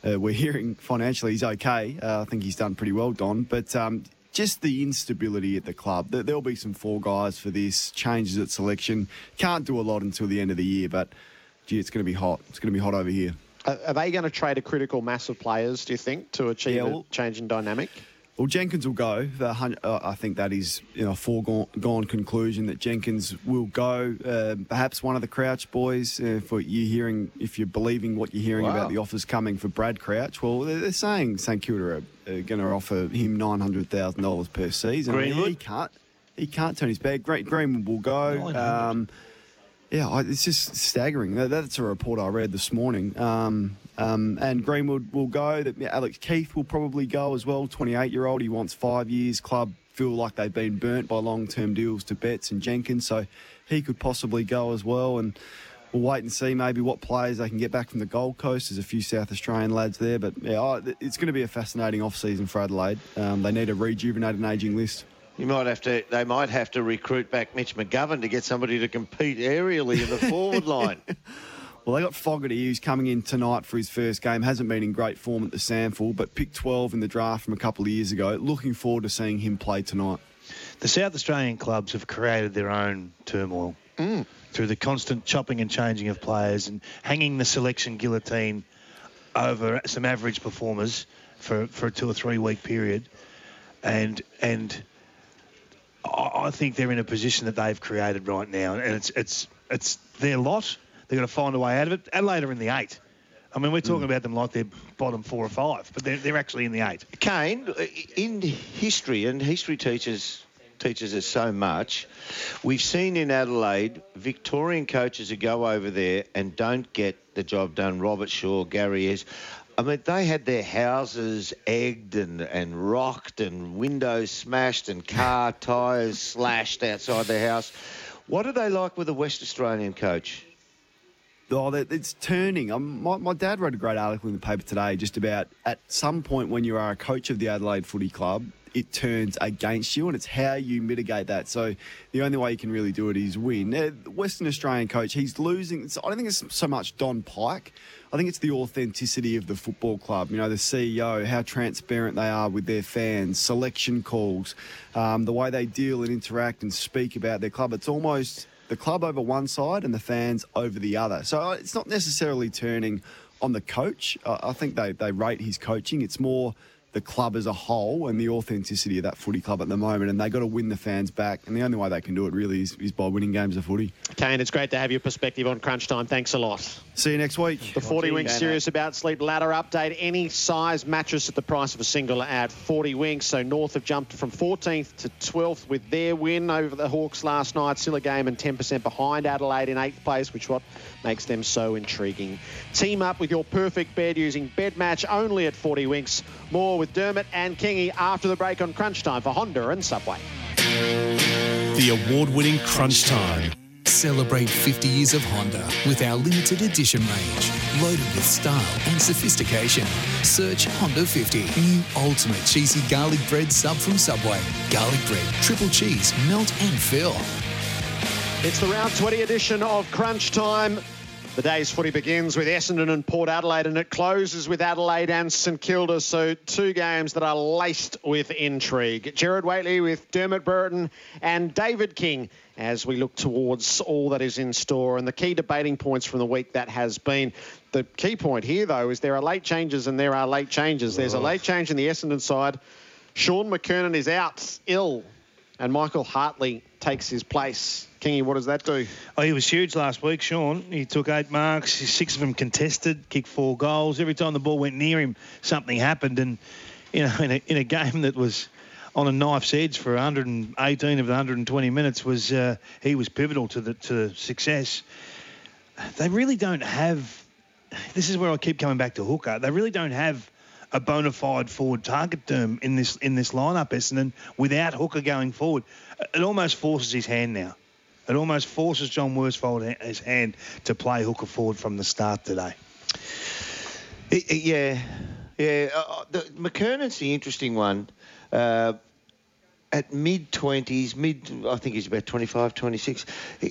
uh, we're hearing financially he's okay, uh, I think he's done pretty well, Don. But um, just the instability at the club. There, there'll be some four guys for this changes at selection. Can't do a lot until the end of the year, but gee, it's going to be hot. It's going to be hot over here. Are, are they going to trade a critical mass of players, do you think, to achieve Yeah, a change in dynamic? Well, Jenkins will go. The uh, I think that is you know, a foregone conclusion that Jenkins will go. Uh, perhaps one of the Crouch boys, uh, for you hearing, if you're believing what you're hearing Wow. about the offers coming for Brad Crouch, well, they're, they're saying St Kilda are, are going to offer him nine hundred thousand dollars per season. I mean, Greenwood? he can't. He can't turn his back. Great Greenwood will go. Um, yeah, it's just staggering. That, that's a report I read this morning. Um, um, and Greenwood will go. That Alex Keath will probably go as well. 28 year old. He wants five years. Club feel like they've been burnt by long term deals to Betts and Jenkins, so he could possibly go as well. And we'll wait and see maybe what players they can get back from the Gold Coast. There's a few South Australian lads there, but yeah, it's going to be a fascinating off season for Adelaide. Um, they need a rejuvenated and ageing list. You might have to. They might have to recruit back Mitch McGovern to get somebody to compete aerially in the forward line. Well, they got Fogarty, who's coming in tonight for his first game. Hasn't been in great form at the SANFL, but picked 12 in the draft from a couple of years ago. Looking forward to seeing him play tonight. The South Australian clubs have created their own turmoil mm. through the constant chopping and changing of players and hanging the selection guillotine over some average performers for, for a two or three week period. And and I I think they're in a position that they've created right now, and it's it's it's their lot. They've got to find a way out of it. Adelaide are in the eight. I mean, we're talking mm. about them like they're bottom four or five, but they're, they're actually in the eight. Kane, uh, in history, and history teaches teaches us so much. We've seen in Adelaide Victorian coaches who go over there and don't get the job done. Robert Shaw, Gary Ayres. I mean, they had their houses egged and, and rocked and windows smashed and car tyres slashed outside their house. What are they like with a West Australian coach? Oh, it's turning. Um, my, my dad wrote a great article in the paper today just about at some point when you are a coach of the Adelaide Footy Club, it turns against you, and it's how you mitigate that. So the only way you can really do it is win. Uh, the Western Australian coach, he's losing. I don't think it's so much Don Pyke. I think it's the authenticity of the football club. You know, the CEO, how transparent they are with their fans, selection calls, um, the way they deal and interact and speak about their club. It's almost the club over one side and the fans over the other. So uh, it's not necessarily turning on the coach. I I think they, they rate his coaching. It's more the club as a whole and the authenticity of that footy club at the moment. And they've got to win the fans back. And the only way they can do it really is, is by winning games of footy. Kane, it's great to have your perspective on crunch time. Thanks a lot. See you next week. The 40 Winks Dano. Serious About Sleep ladder update. Any size mattress at the price of a single at 40 Winks. So North have jumped from 14th to 12th with their win over the Hawks last night. Still a game and 10% behind Adelaide in 8th place, which what makes them so intriguing. Team up with your perfect bed using Bed Match only at 40 Winks. More with Dermott and Kingy after the break on Crunch Time for Honda and Subway. The award winning Crunch Time. Celebrate 50 years of Honda with our limited edition range, loaded with style and sophistication. Search Honda 50, new ultimate cheesy garlic bread sub from Subway. Garlic bread, triple cheese, melt and fill. It's the round 20 edition of Crunch Time. The day's footy begins with Essendon and Port Adelaide, and it closes with Adelaide and St Kilda. So, two games that are laced with intrigue. Gerard Whateley with Dermott Brereton and David King as we look towards all that is in store. And the key debating points from the week that has been. The key point here, though, is there are late changes and there are late changes. There's a late change in the Essendon side. Shaun McKernan is out ill and Michael Hartley takes his place. Kingy, what does that do? Oh, he was huge last week, Shaun. He took eight marks, six of them contested, kicked four goals. Every time the ball went near him, something happened. And, you know, in a, in a game that was on a knife's edge for 118 of the 120 minutes, was uh, he was pivotal to the to success. They really don't have. This is where I keep coming back to hooker. They really don't have a bona fide forward target term in this in this lineup, Essendon, without Hooker going forward. It almost forces his hand now. It almost forces John Worsfold his hand to play Hooker forward from the start today. It- it- yeah, yeah. Uh, the, McKernan's the interesting one. Uh, at mid 20s, mid, I think he's about 25, 26.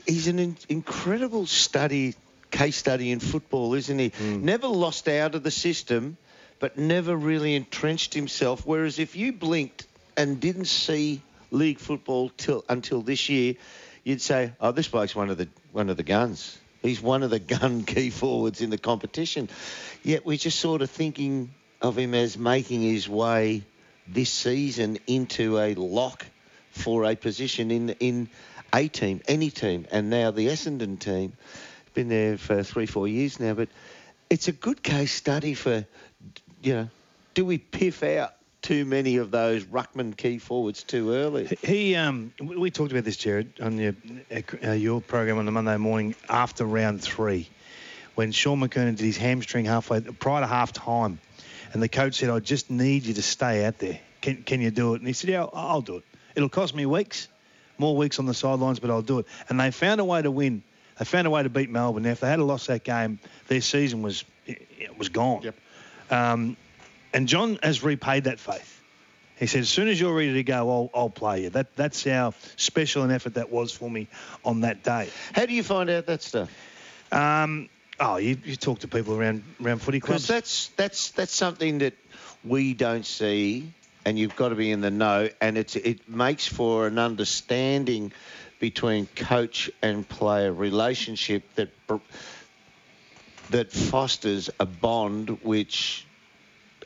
He's an in- incredible study, case study in football, isn't he? Never lost out of the system, but never really entrenched himself. Whereas if you blinked and didn't see league football till until this year, you'd say, "Oh, this bloke's one of the one of the guns. He's one of the gun key forwards in the competition." Yet we're just sort of thinking of him as making his way this season into a lock for a position in in a team, any team, and now the Essendon team. Been there for three, four years now, but it's a good case study for, you know, do we piff out too many of those ruckman key forwards too early? He, um, we talked about this, Gerard, on your uh, your program on the Monday morning after round three, when Shaun McKernan did his hamstring halfway prior to half time, and the coach said, "I just need you to stay out there. Can can you do it?" And he said, "Yeah, I'll, I'll do it. It'll cost me weeks, more weeks on the sidelines, but I'll do it." And they found a way to win. They found a way to beat Melbourne. Now, if they had lost that game, their season was it was gone. Yep. Um, and John has repaid that faith. He said, as soon as you're ready to go, I'll, I'll play you. That, that's how special an effort that was for me on that day. How do you find out that stuff? Um, oh, you, you talk to people around around footy Because clubs. that's that's that's something that we don't see, and you've got to be in the know, and it's it makes for an understanding between coach and player relationship that that fosters a bond which,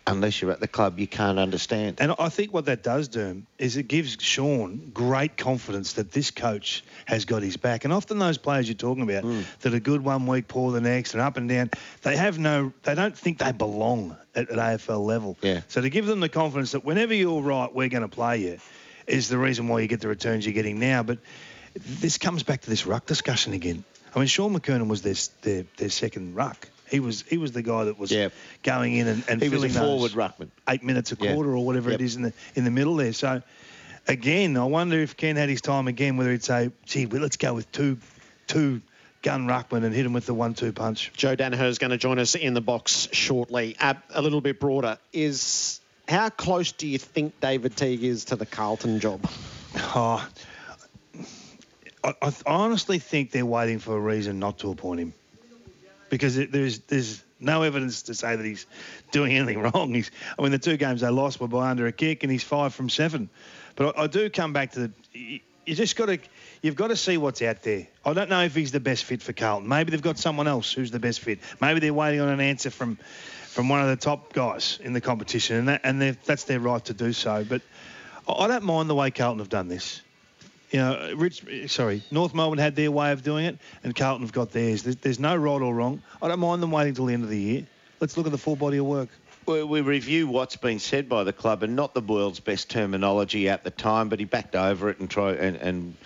unless you're at the club, you can't understand. And I think what that does do is it gives Shaun great confidence that this coach has got his back. And often those players you're talking about hmm. that are good one week, poor the next, and up and down, they have no, they don't think they belong at, at AFL level. Yeah. So to give them the confidence that whenever you're right, we're going to play you, is the reason why you get the returns you're getting now. But this comes back to this ruck discussion again. I mean, Shaun McKernan was their their, their second ruck. He was he was the guy that was going in and, and He was a filling those forward ruckman. eight minutes a Yeah. quarter or whatever Yep. it is in the in the middle there. So again, I wonder if Ken had his time again, whether he'd say, "Gee, well, let's go with two two gun ruckman and hit him with the one-two punch." Joe Daniher is going to join us in the box shortly. Uh, a little bit broader is how close do you think David Teague is to the Carlton job? Oh, I, I honestly think they're waiting for a reason not to appoint him because it, there's there's no evidence to say that he's doing anything wrong. He's, I mean, the two games they lost were by under a kick, and he's five from seven. But I, I do come back to the. You, you just got to, you've got to see what's out there. I don't know if he's the best fit for Carlton. Maybe they've got someone else who's the best fit. Maybe they're waiting on an answer from, from one of the top guys in the competition, and that, and that's their right to do so. But I I don't mind the way Carlton have done this. You know, Rich, sorry, North Melbourne had their way of doing it, and Carlton have got theirs. There's, there's no right or wrong. I don't mind them waiting till the end of the year. Let's look at the full body of work. We, review what's been said by the club, and not the world's best terminology at the time, but he backed over it and and and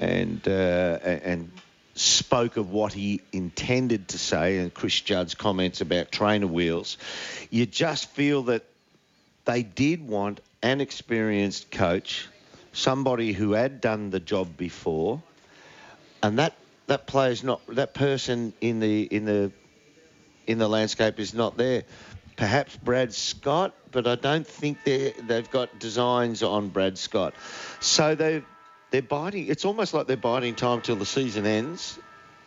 and uh, and spoke of what he intended to say. And Chris Judd's comments about trainer wheels, you just feel that they did want an experienced coach, somebody who had done the job before, and that that player's not that person in the in the in the landscape is not there. Perhaps Brad Scott, but I don't think they they've got designs on Brad Scott. So they they're biding. It's almost like they're biding time till the season ends,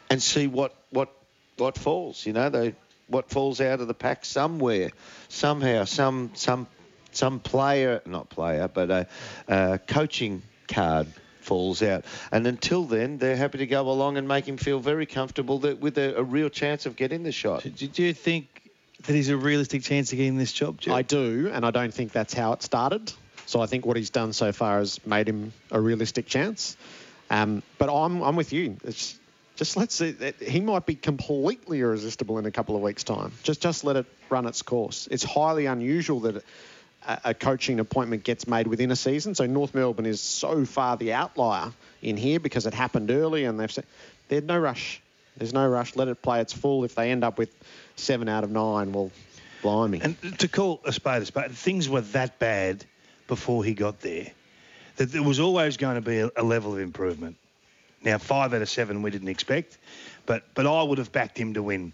and see what what what falls. You know, they what falls out of the pack somewhere, somehow, some some some player, not player, but a, a coaching card falls out. And until then, they're happy to go along and make him feel very comfortable that with a, a real chance of getting the shot. Do, do you think that he's a realistic chance of getting this job, Joe? I do, and I don't think that's how it started. So I think what he's done so far has made him a realistic chance. Um, but I'm, I'm with you. It's just let's see. He might be completely irresistible in a couple of weeks' time. Just just let it run its course. It's highly unusual that a, coaching appointment gets made within a season. So North Melbourne is so far the outlier in here because it happened early, and they've said there's no rush. There's no rush. Let it play its full. If they end up with seven out of nine, well, blimey. And to call a spade a spade, things were that bad before he got there that there was always going to be a, level of improvement. Now, five out of seven we didn't expect, but but I would have backed him to win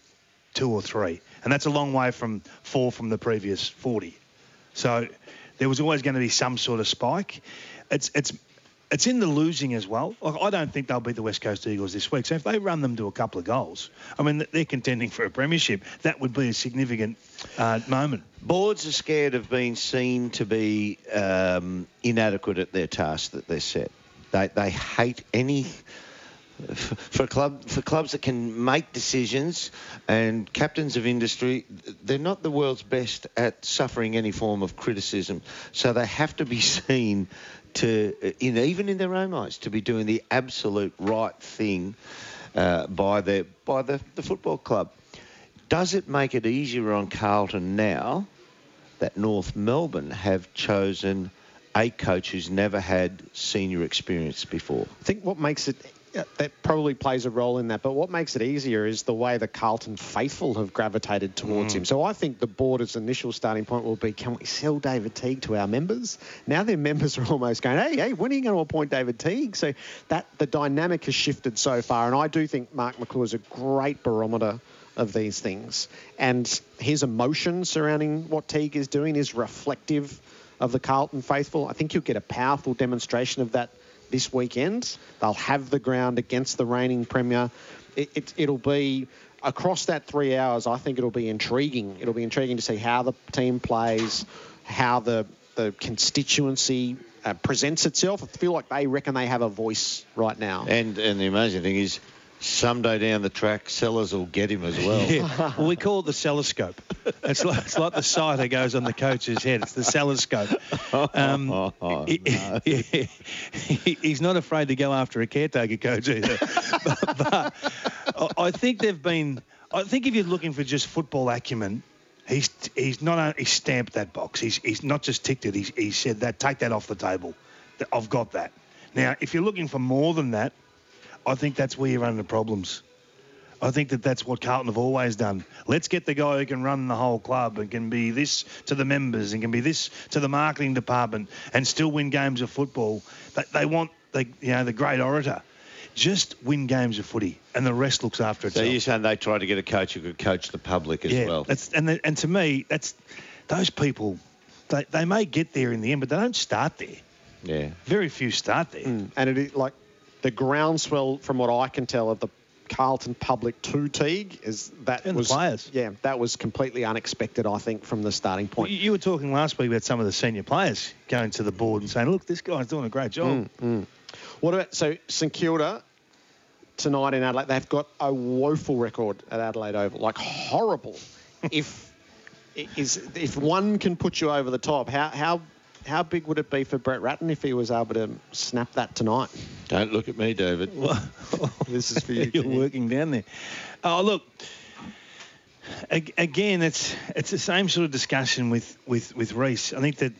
two or three, and that's a long way from four from the previous 40. So there was always going to be some sort of spike. It's it's it's in the losing as well. Like, I don't think they'll beat the West Coast Eagles this week. So if they run them to a couple of goals, I mean, they're contending for a premiership. That would be a significant uh, moment. Boards are scared of being seen to be um, inadequate at their task that they're set. They, they hate any for club for clubs that can make decisions and captains of industry they're not the world's best at suffering any form of criticism. So they have to be seen to in even in their own minds to be doing the absolute right thing uh, by the by the, the football club. Does it make it easier on Carlton now that North Melbourne have chosen a coach who's never had senior experience before? I think what makes it that probably plays a role in that. But what makes it easier is the way the Carlton faithful have gravitated towards Mm. him. So I think the board's initial starting point will be, can we sell David Teague to our members? Now their members are almost going, hey, hey, when are you going to appoint David Teague? So that the dynamic has shifted so far, and I do think Mark Maclure is a great barometer of these things, and his emotion surrounding what Teague is doing is reflective of the Carlton faithful. I think you'll get a powerful demonstration of that this weekend. They'll have the ground against the reigning premier. It, it, it'll be across that three hours. I think it'll be intriguing. It'll be intriguing to see how the team plays, how the the constituency uh, presents itself. I feel like they reckon they have a voice right now. and and the amazing thing is someday down the track sellers will get him as well Yeah. well, we call it the celloscope. It's like, it's like the sight that goes on the coach's head. It's the celloscope. Um, he- he- he's not afraid to go after a caretaker coach either. but, but I- think they've been. I think if you're looking for just football acumen, he's he's not he's stamped that box. He's he's not just ticked it. He's he said that take that off the table. I've got that. Now, if you're looking for more than that, I think that's where you run into problems. I think that that's what Carlton have always done. Let's get the guy who can run the whole club and can be this to the members and can be this to the marketing department and still win games of football. They, they want the you know the great orator. Just win games of footy, and the rest looks after itself. so you're saying they try to get a coach who could coach the public as yeah, well That's, and the, and to me, that's those people. They, they may get there in the end, but they don't start there. yeah Very few start there. Mm. And it is like the groundswell, from what I can tell, of the Carlton public to Teague is that And the was players. Yeah, that was completely unexpected. I think from the starting point. you you were talking last week about some of the senior players going to the board and saying, "Look, this guy's doing a great job." Mm, mm. What about so St Kilda tonight in Adelaide? They've got a woeful record at Adelaide Oval, like horrible. if is if one can put you over the top, how how how big would it be for Brett Ratten if he was able to snap that tonight? don't look at me david this is for you. You're Kenny. working down there. Oh, look. Again, it's it's the same sort of discussion with with with Rhyce. I think that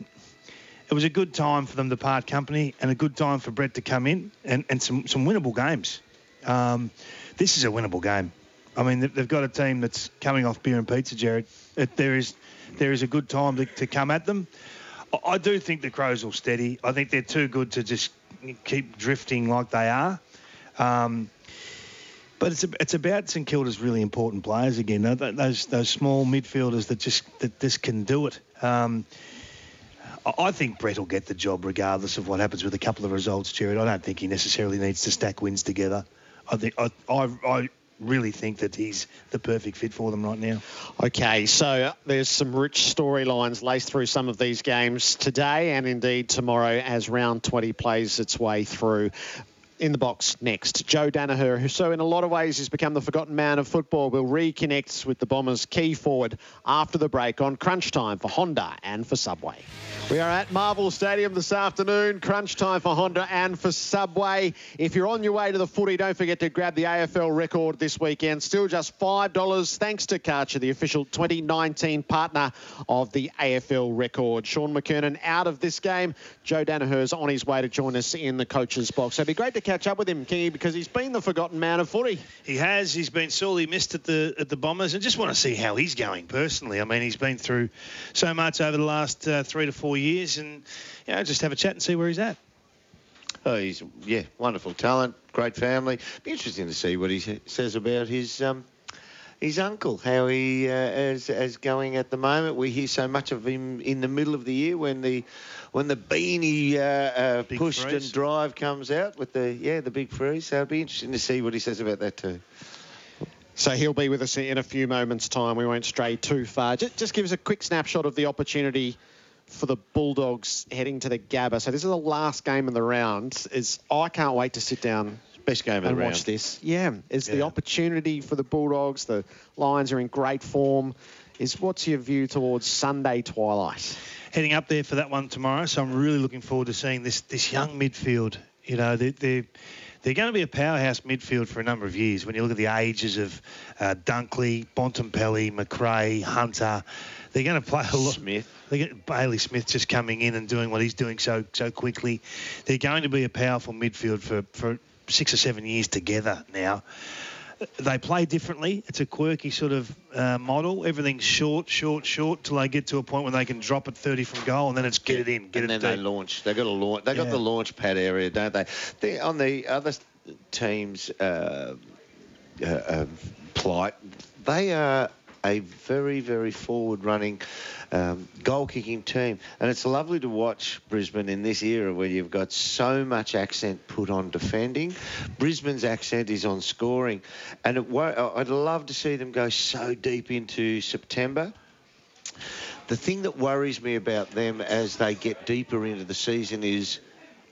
it was a good time for them to part company and a good time for Brett to come in and, and some some winnable games. Um, this is a winnable game. I mean, they- they've got a team that's coming off beer and pizza, Gerard. It, there is there is a good time to, to come at them. I, do think the Crows will steady. I think they're too good to just keep drifting like they are. Um, but it's it's about St Kilda's really important players again. Tho- tho- Those those small midfielders that just that just can do it. Um, I- I think Brett will get the job regardless of what happens with a couple of results, Gerard. I don't think he necessarily needs to stack wins together. I think I I, I really think that he's the perfect fit for them right now. Okay, so there's some rich storylines laced through some of these games today and indeed tomorrow as round 20 plays its way through. In the box next. Joe Daniher, who so in a lot of ways has become the forgotten man of football, will reconnect with the Bombers' key forward after the break on crunch time for Honda and for Subway. We are at Marvel Stadium this afternoon. Crunch time for Honda and for Subway. If you're on your way to the footy, don't forget to grab the AFL record this weekend. Still just $5 thanks to Karcher, the official 2019 partner of the AFL record. Shaun McKernan out of this game. Joe Daniher's on his way to join us in the coach's box. So it'd be great to catch up with him, Kingy, because he's been the forgotten man of footy. He has. He's been sorely missed at the at the Bombers, and just want to see how he's going personally. I mean, he's been through so much over the last uh, three to four years, and you know, just have a chat and see where he's at. Oh, he's yeah, wonderful talent, great family. Be interesting to see what he says about his um, his uncle, how he uh, is, is going at the moment. We hear so much of him in the middle of the year when the when the beanie uh, uh, pushed freeze. and drive comes out with the yeah the big freeze. So it'll be interesting to see what he says about that too. So he'll be with us in a few moments' time. We won't stray too far. Just, just give us a quick snapshot of the opportunity for the Bulldogs heading to the Gabba. So this is the last game of the round. Is I can't wait to sit down. Best game of the and round. watch this. Yeah, is the opportunity for the Bulldogs. The Lions are in great form. Is what's your view towards Sunday twilight? heading up there for that one tomorrow. So I'm really looking forward to seeing this this young midfield. You know, they, they're they're going to be a powerhouse midfield for a number of years. When you look at the ages of uh, Dunkley, Bontempelli, McRae, Hunter, they're going to play a lot. Smith. They get Bailey Smith just coming in and doing what he's doing so so quickly. They're going to be a powerful midfield for for six or seven years together now. They play differently. It's a quirky sort of uh, model. Everything's short, short, short till they get to a point where they can drop it 30 from goal, and then it's get it in, get and it then they launch. They got a launch. They got Yeah. the launch pad area, don't they? they on the other teams' uh, uh, uh, plight, they are a very, very forward-running. Um, goal-kicking team, and it's lovely to watch Brisbane in this era where you've got so much accent put on defending. Brisbane's accent is on scoring, and it, I'd love to see them go so deep into September. The thing that worries me about them as they get deeper into the season is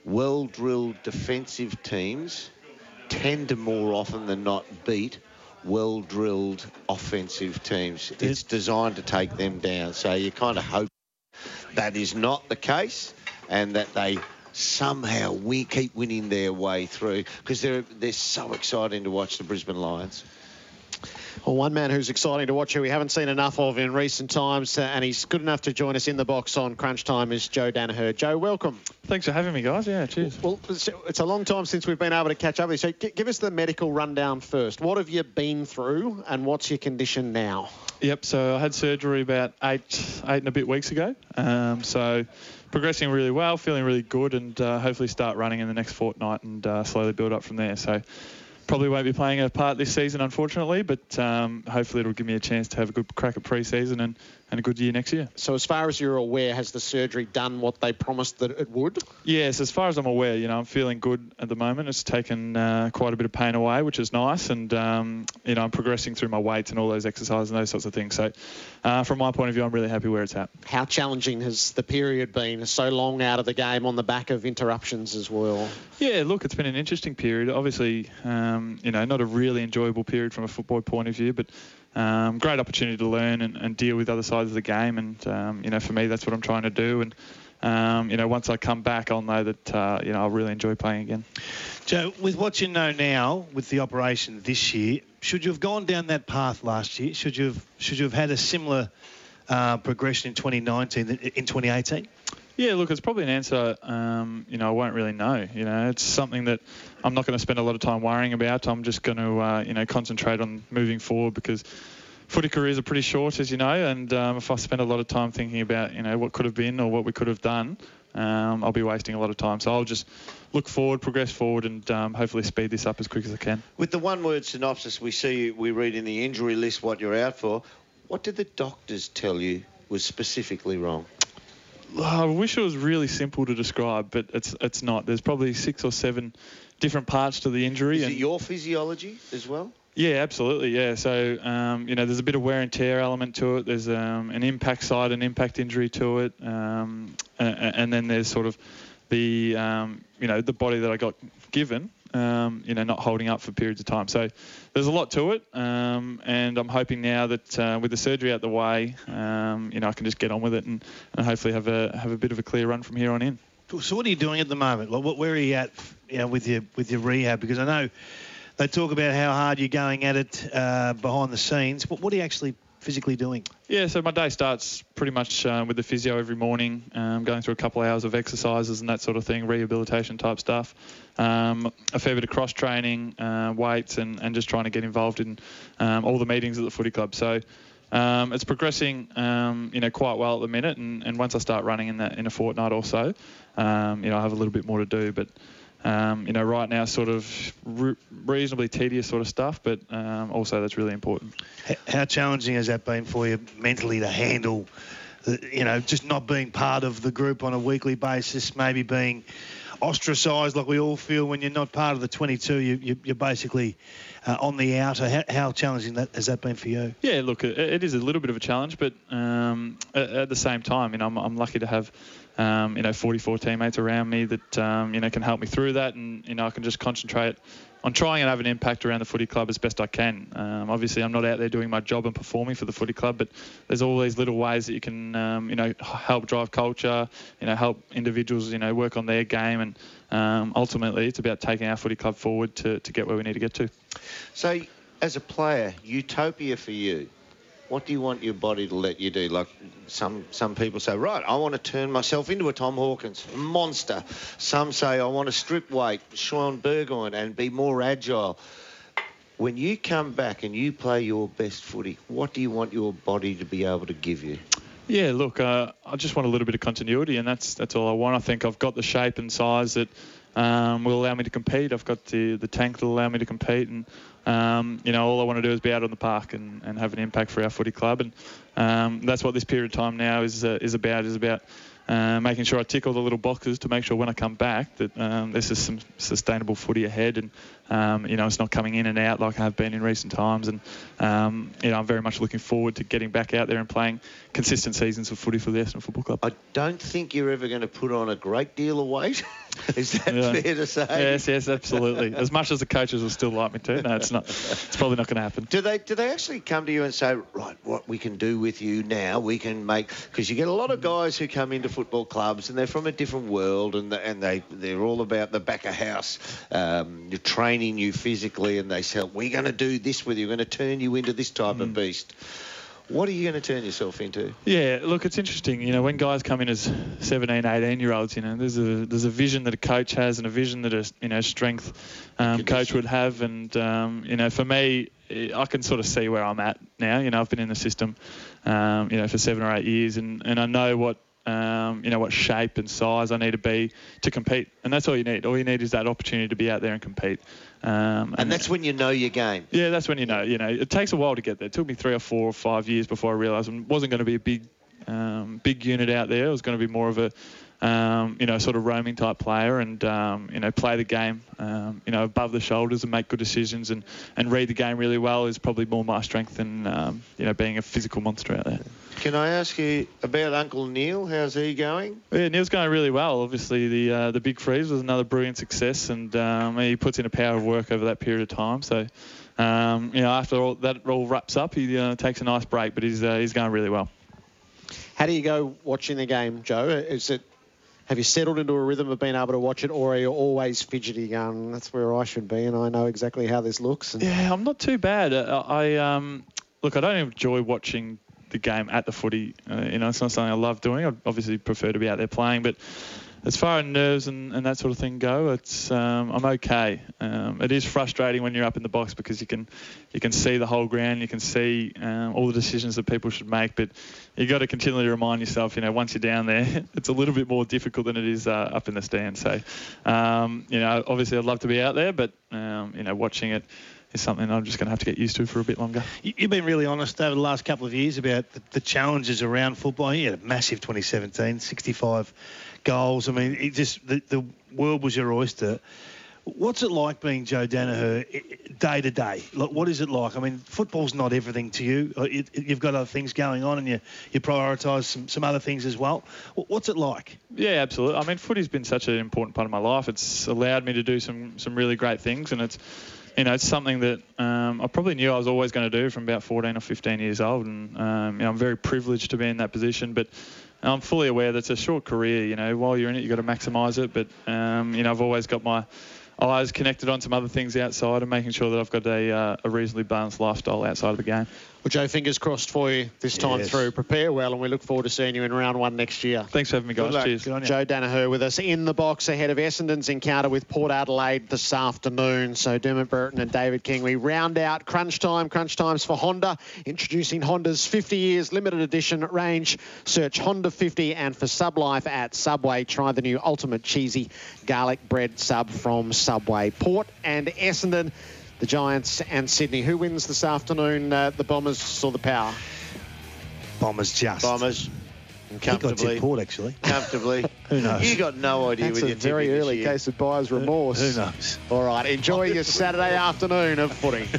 well drilled defensive teams tend to more often than not beat well drilled offensive teams. It's designed to take them down. So you kind of hope that is not the case and that they somehow we keep winning their way through because they're they're so exciting to watch the Brisbane Lions. Well, one man who's exciting to watch who we haven't seen enough of in recent times, uh, and he's good enough to join us in the box on Crunch Time, is Joe Daniher. Joe, welcome. Thanks for having me, guys. Yeah, cheers. Well, it's a long time since we've been able to catch up with you. So gi- give us the medical rundown first. What have you been through, and what's your condition now? Yep. So I had surgery about eight, eight and a bit weeks ago. Um, so progressing really well, feeling really good, and uh, hopefully start running in the next fortnight and uh, slowly build up from there. So probably won't be playing a part this season, unfortunately, but um, hopefully it'll give me a chance to have a good crack at pre-season and, and a good year next year. So, as far as you're aware, has the surgery done what they promised that it would? Yes, as far as I'm aware, you know, I'm feeling good at the moment. It's taken uh, quite a bit of pain away, which is nice, and um, you know, I'm progressing through my weights and all those exercises and those sorts of things. So, uh, from my point of view, I'm really happy where it's at. How challenging has the period been? So long out of the game on the back of interruptions as well. Yeah, look, it's been an interesting period. Obviously, um, you know, not a really enjoyable period from a football point of view, but um, great opportunity to learn and, and deal with other sides of the game. And um, you know, for me, that's what I'm trying to do. And um, you know, once I come back, I'll know that uh, you know I'll really enjoy playing again. Joe, with what you know now, with the operation this year, should you have gone down that path last year? Should you have should you have had a similar uh, progression in 2019 in 2018? Yeah, look, it's probably an answer. Um, you know, I won't really know. You know, it's something that I'm not going to spend a lot of time worrying about. I'm just going to, uh, you know, concentrate on moving forward because footy careers are pretty short, as you know. And um, if I spend a lot of time thinking about, you know, what could have been or what we could have done, um, I'll be wasting a lot of time. So I'll just look forward, progress forward, and um, hopefully speed this up as quick as I can. With the one word synopsis, we see we read in the injury list what you're out for. What did the doctors tell you was specifically wrong? I wish it was really simple to describe, but it's it's not. There's probably six or seven different parts to the injury. Is and it your physiology as well? Yeah, absolutely. Yeah. So, um, you know, there's a bit of wear and tear element to it. There's um, an impact side, an impact injury to it, um, and, and then there's sort of the, um, you know, the body that I got given um, you know, not holding up for periods of time. So there's a lot to it, um, and I'm hoping now that uh, with the surgery out the way, um, you know, I can just get on with it and, and hopefully have a have a bit of a clear run from here on in. So what are you doing at the moment? Like, what, where are you at, you know, with your with your rehab? Because I know they talk about how hard you're going at it uh, behind the scenes. But what are you actually physically doing? Yeah, so my day starts pretty much uh, with the physio every morning, um, going through a couple of hours of exercises and that sort of thing, rehabilitation type stuff. Um, a fair bit of cross training, uh, weights, and, and just trying to get involved in um, all the meetings at the footy club. So um, it's progressing, um, you know, quite well at the minute. And, and once I start running in that in a fortnight or so, um, you know, I have a little bit more to do. But um, you know, right now, sort of re- reasonably tedious sort of stuff, but um, also that's really important. How challenging has that been for you mentally to handle, you know, just not being part of the group on a weekly basis, maybe being ostracised like we all feel when you're not part of the 22. You, you, are basically uh, on the outer. How, how, challenging that has that been for you? Yeah, look, it, it is a little bit of a challenge, but um, at, at, the same time, you know, I'm, I'm lucky to have um, you know, 44 teammates around me that, um, you know, can help me through that. And, you know, I can just concentrate on trying and have an impact around the footy club as best I can. Um, obviously, I'm not out there doing my job and performing for the footy club, but there's all these little ways that you can, um, you know, help drive culture, you know, help individuals, you know, work on their game. And um, ultimately, it's about taking our footy club forward to, to get where we need to get to. So, as a player, utopia for you what do you want your body to let you do? Like some some people say, right, I want to turn myself into a Tom Hawkins monster. Some say I want to strip weight, Shaun Burgoyne, and be more agile. When you come back and you play your best footy, what do you want your body to be able to give you? Yeah, look, uh, I just want a little bit of continuity, and that's that's all I want. I think I've got the shape and size that um, will allow me to compete. I've got the the tank that will allow me to compete, and um, you know, all I want to do is be out on the park and, and have an impact for our footy club, and um, that's what this period of time now is uh, is about. Is about uh, making sure I tick all the little boxes to make sure when I come back that um, this is some sustainable footy ahead, and um, you know it's not coming in and out like I have been in recent times. And um, you know I'm very much looking forward to getting back out there and playing consistent seasons of footy for the Essendon Football Club. I don't think you're ever going to put on a great deal of weight. is that yeah. fair to say? Yes, yes, absolutely. as much as the coaches will still like me to, no, it's not. It's probably not going to happen. Do they do they actually come to you and say, right, what we can do with you now, we can make because you get a lot of guys who come into football clubs and they're from a different world and the, and they they're all about the back of house, um, training you physically, and they say we're going to do this with you, we're going to turn you into this type mm. of beast. What are you going to turn yourself into? Yeah, look, it's interesting. You know, when guys come in as 17, 18 year olds, you know, there's a there's a vision that a coach has and a vision that a you know strength um, coach would have, and um, you know, for me, I can sort of see where I'm at now. You know, I've been in the system, um, you know, for seven or eight years, and, and I know what um, you know, what shape and size I need to be to compete. And that's all you need. All you need is that opportunity to be out there and compete. Um, and, and, that's when you know your game. Yeah, that's when you know. You know, it takes a while to get there. It took me three or four or five years before I realised I wasn't going to be a big, um, big unit out there. It was going to be more of a, um, you know, sort of roaming type player and, um, you know, play the game, um, you know, above the shoulders and make good decisions and, and read the game really well is probably more my strength than, um, you know, being a physical monster out there. Can I ask you about Uncle Neil? How's he going? Yeah, Neil's going really well. Obviously, the uh, the big freeze was another brilliant success, and um, he puts in a power of work over that period of time. So, um, you know, after all that all wraps up, he uh, takes a nice break, but he's uh, he's going really well. How do you go watching the game, Joe? Is it have you settled into a rhythm of being able to watch it, or are you always fidgety going, that's where I should be, and I know exactly how this looks? And... Yeah, I'm not too bad. Uh, I um, look, I don't enjoy watching the game at the footy. Uh, you know, it's not something I love doing. I obviously prefer to be out there playing, but as far as nerves and, and that sort of thing go, it's um, I'm okay. Um, it is frustrating when you're up in the box because you can you can see the whole ground, you can see um, all the decisions that people should make, but you've got to continually remind yourself, you know, once you're down there, it's a little bit more difficult than it is uh, up in the stand. So, um, you know, obviously I'd love to be out there, but um, you know, watching it is something I'm just going to have to get used to for a bit longer. You've been really honest over the last couple of years about the, the challenges around football. You had a massive 2017, 65 goals. I mean, it just the, the world was your oyster. What's it like being Joe Daniher day to day? Like, what is it like? I mean, football's not everything to you. Uh, It, it- you've got other things going on, and you you prioritise some, some other things as well. What's it like? Yeah, absolutely. I mean, footy's been such an important part of my life. It's allowed me to do some some really great things, and it's you know it's something that um, I probably knew I was always going to do from about 14 or 15 years old, and um, you know, I'm very privileged to be in that position, but. I'm fully aware that it's a short career. You know, while you're in it, you've got to maximise it. But um, you know, I've always got my eyes connected on some other things outside, and making sure that I've got a, uh, a reasonably balanced lifestyle outside of the game. Well, Joe, fingers crossed for you this time Yes. through. Prepare well, and we look forward to seeing you in round one next year. Thanks for having me, guys. Good luck. Cheers. Joe Daniher with us in the box ahead of Essendon's encounter with Port Adelaide this afternoon. So Dermott Brereton and David King, we round out crunch time. Crunch times for Honda, introducing Honda's 50 years limited edition range. Search Honda 50 and for Sublife at Subway. Try the new ultimate cheesy garlic bread sub from Subway. Port and Essendon. The Giants and Sydney. Who wins this afternoon? Uh, the Bombers or the Power? Bombers just. Bombers. He got Comfortably. Port, actually. Comfortably. Who knows? You got no idea That's with a your very early case of buyer's remorse. Who knows? All right, enjoy your Saturday afternoon of footy.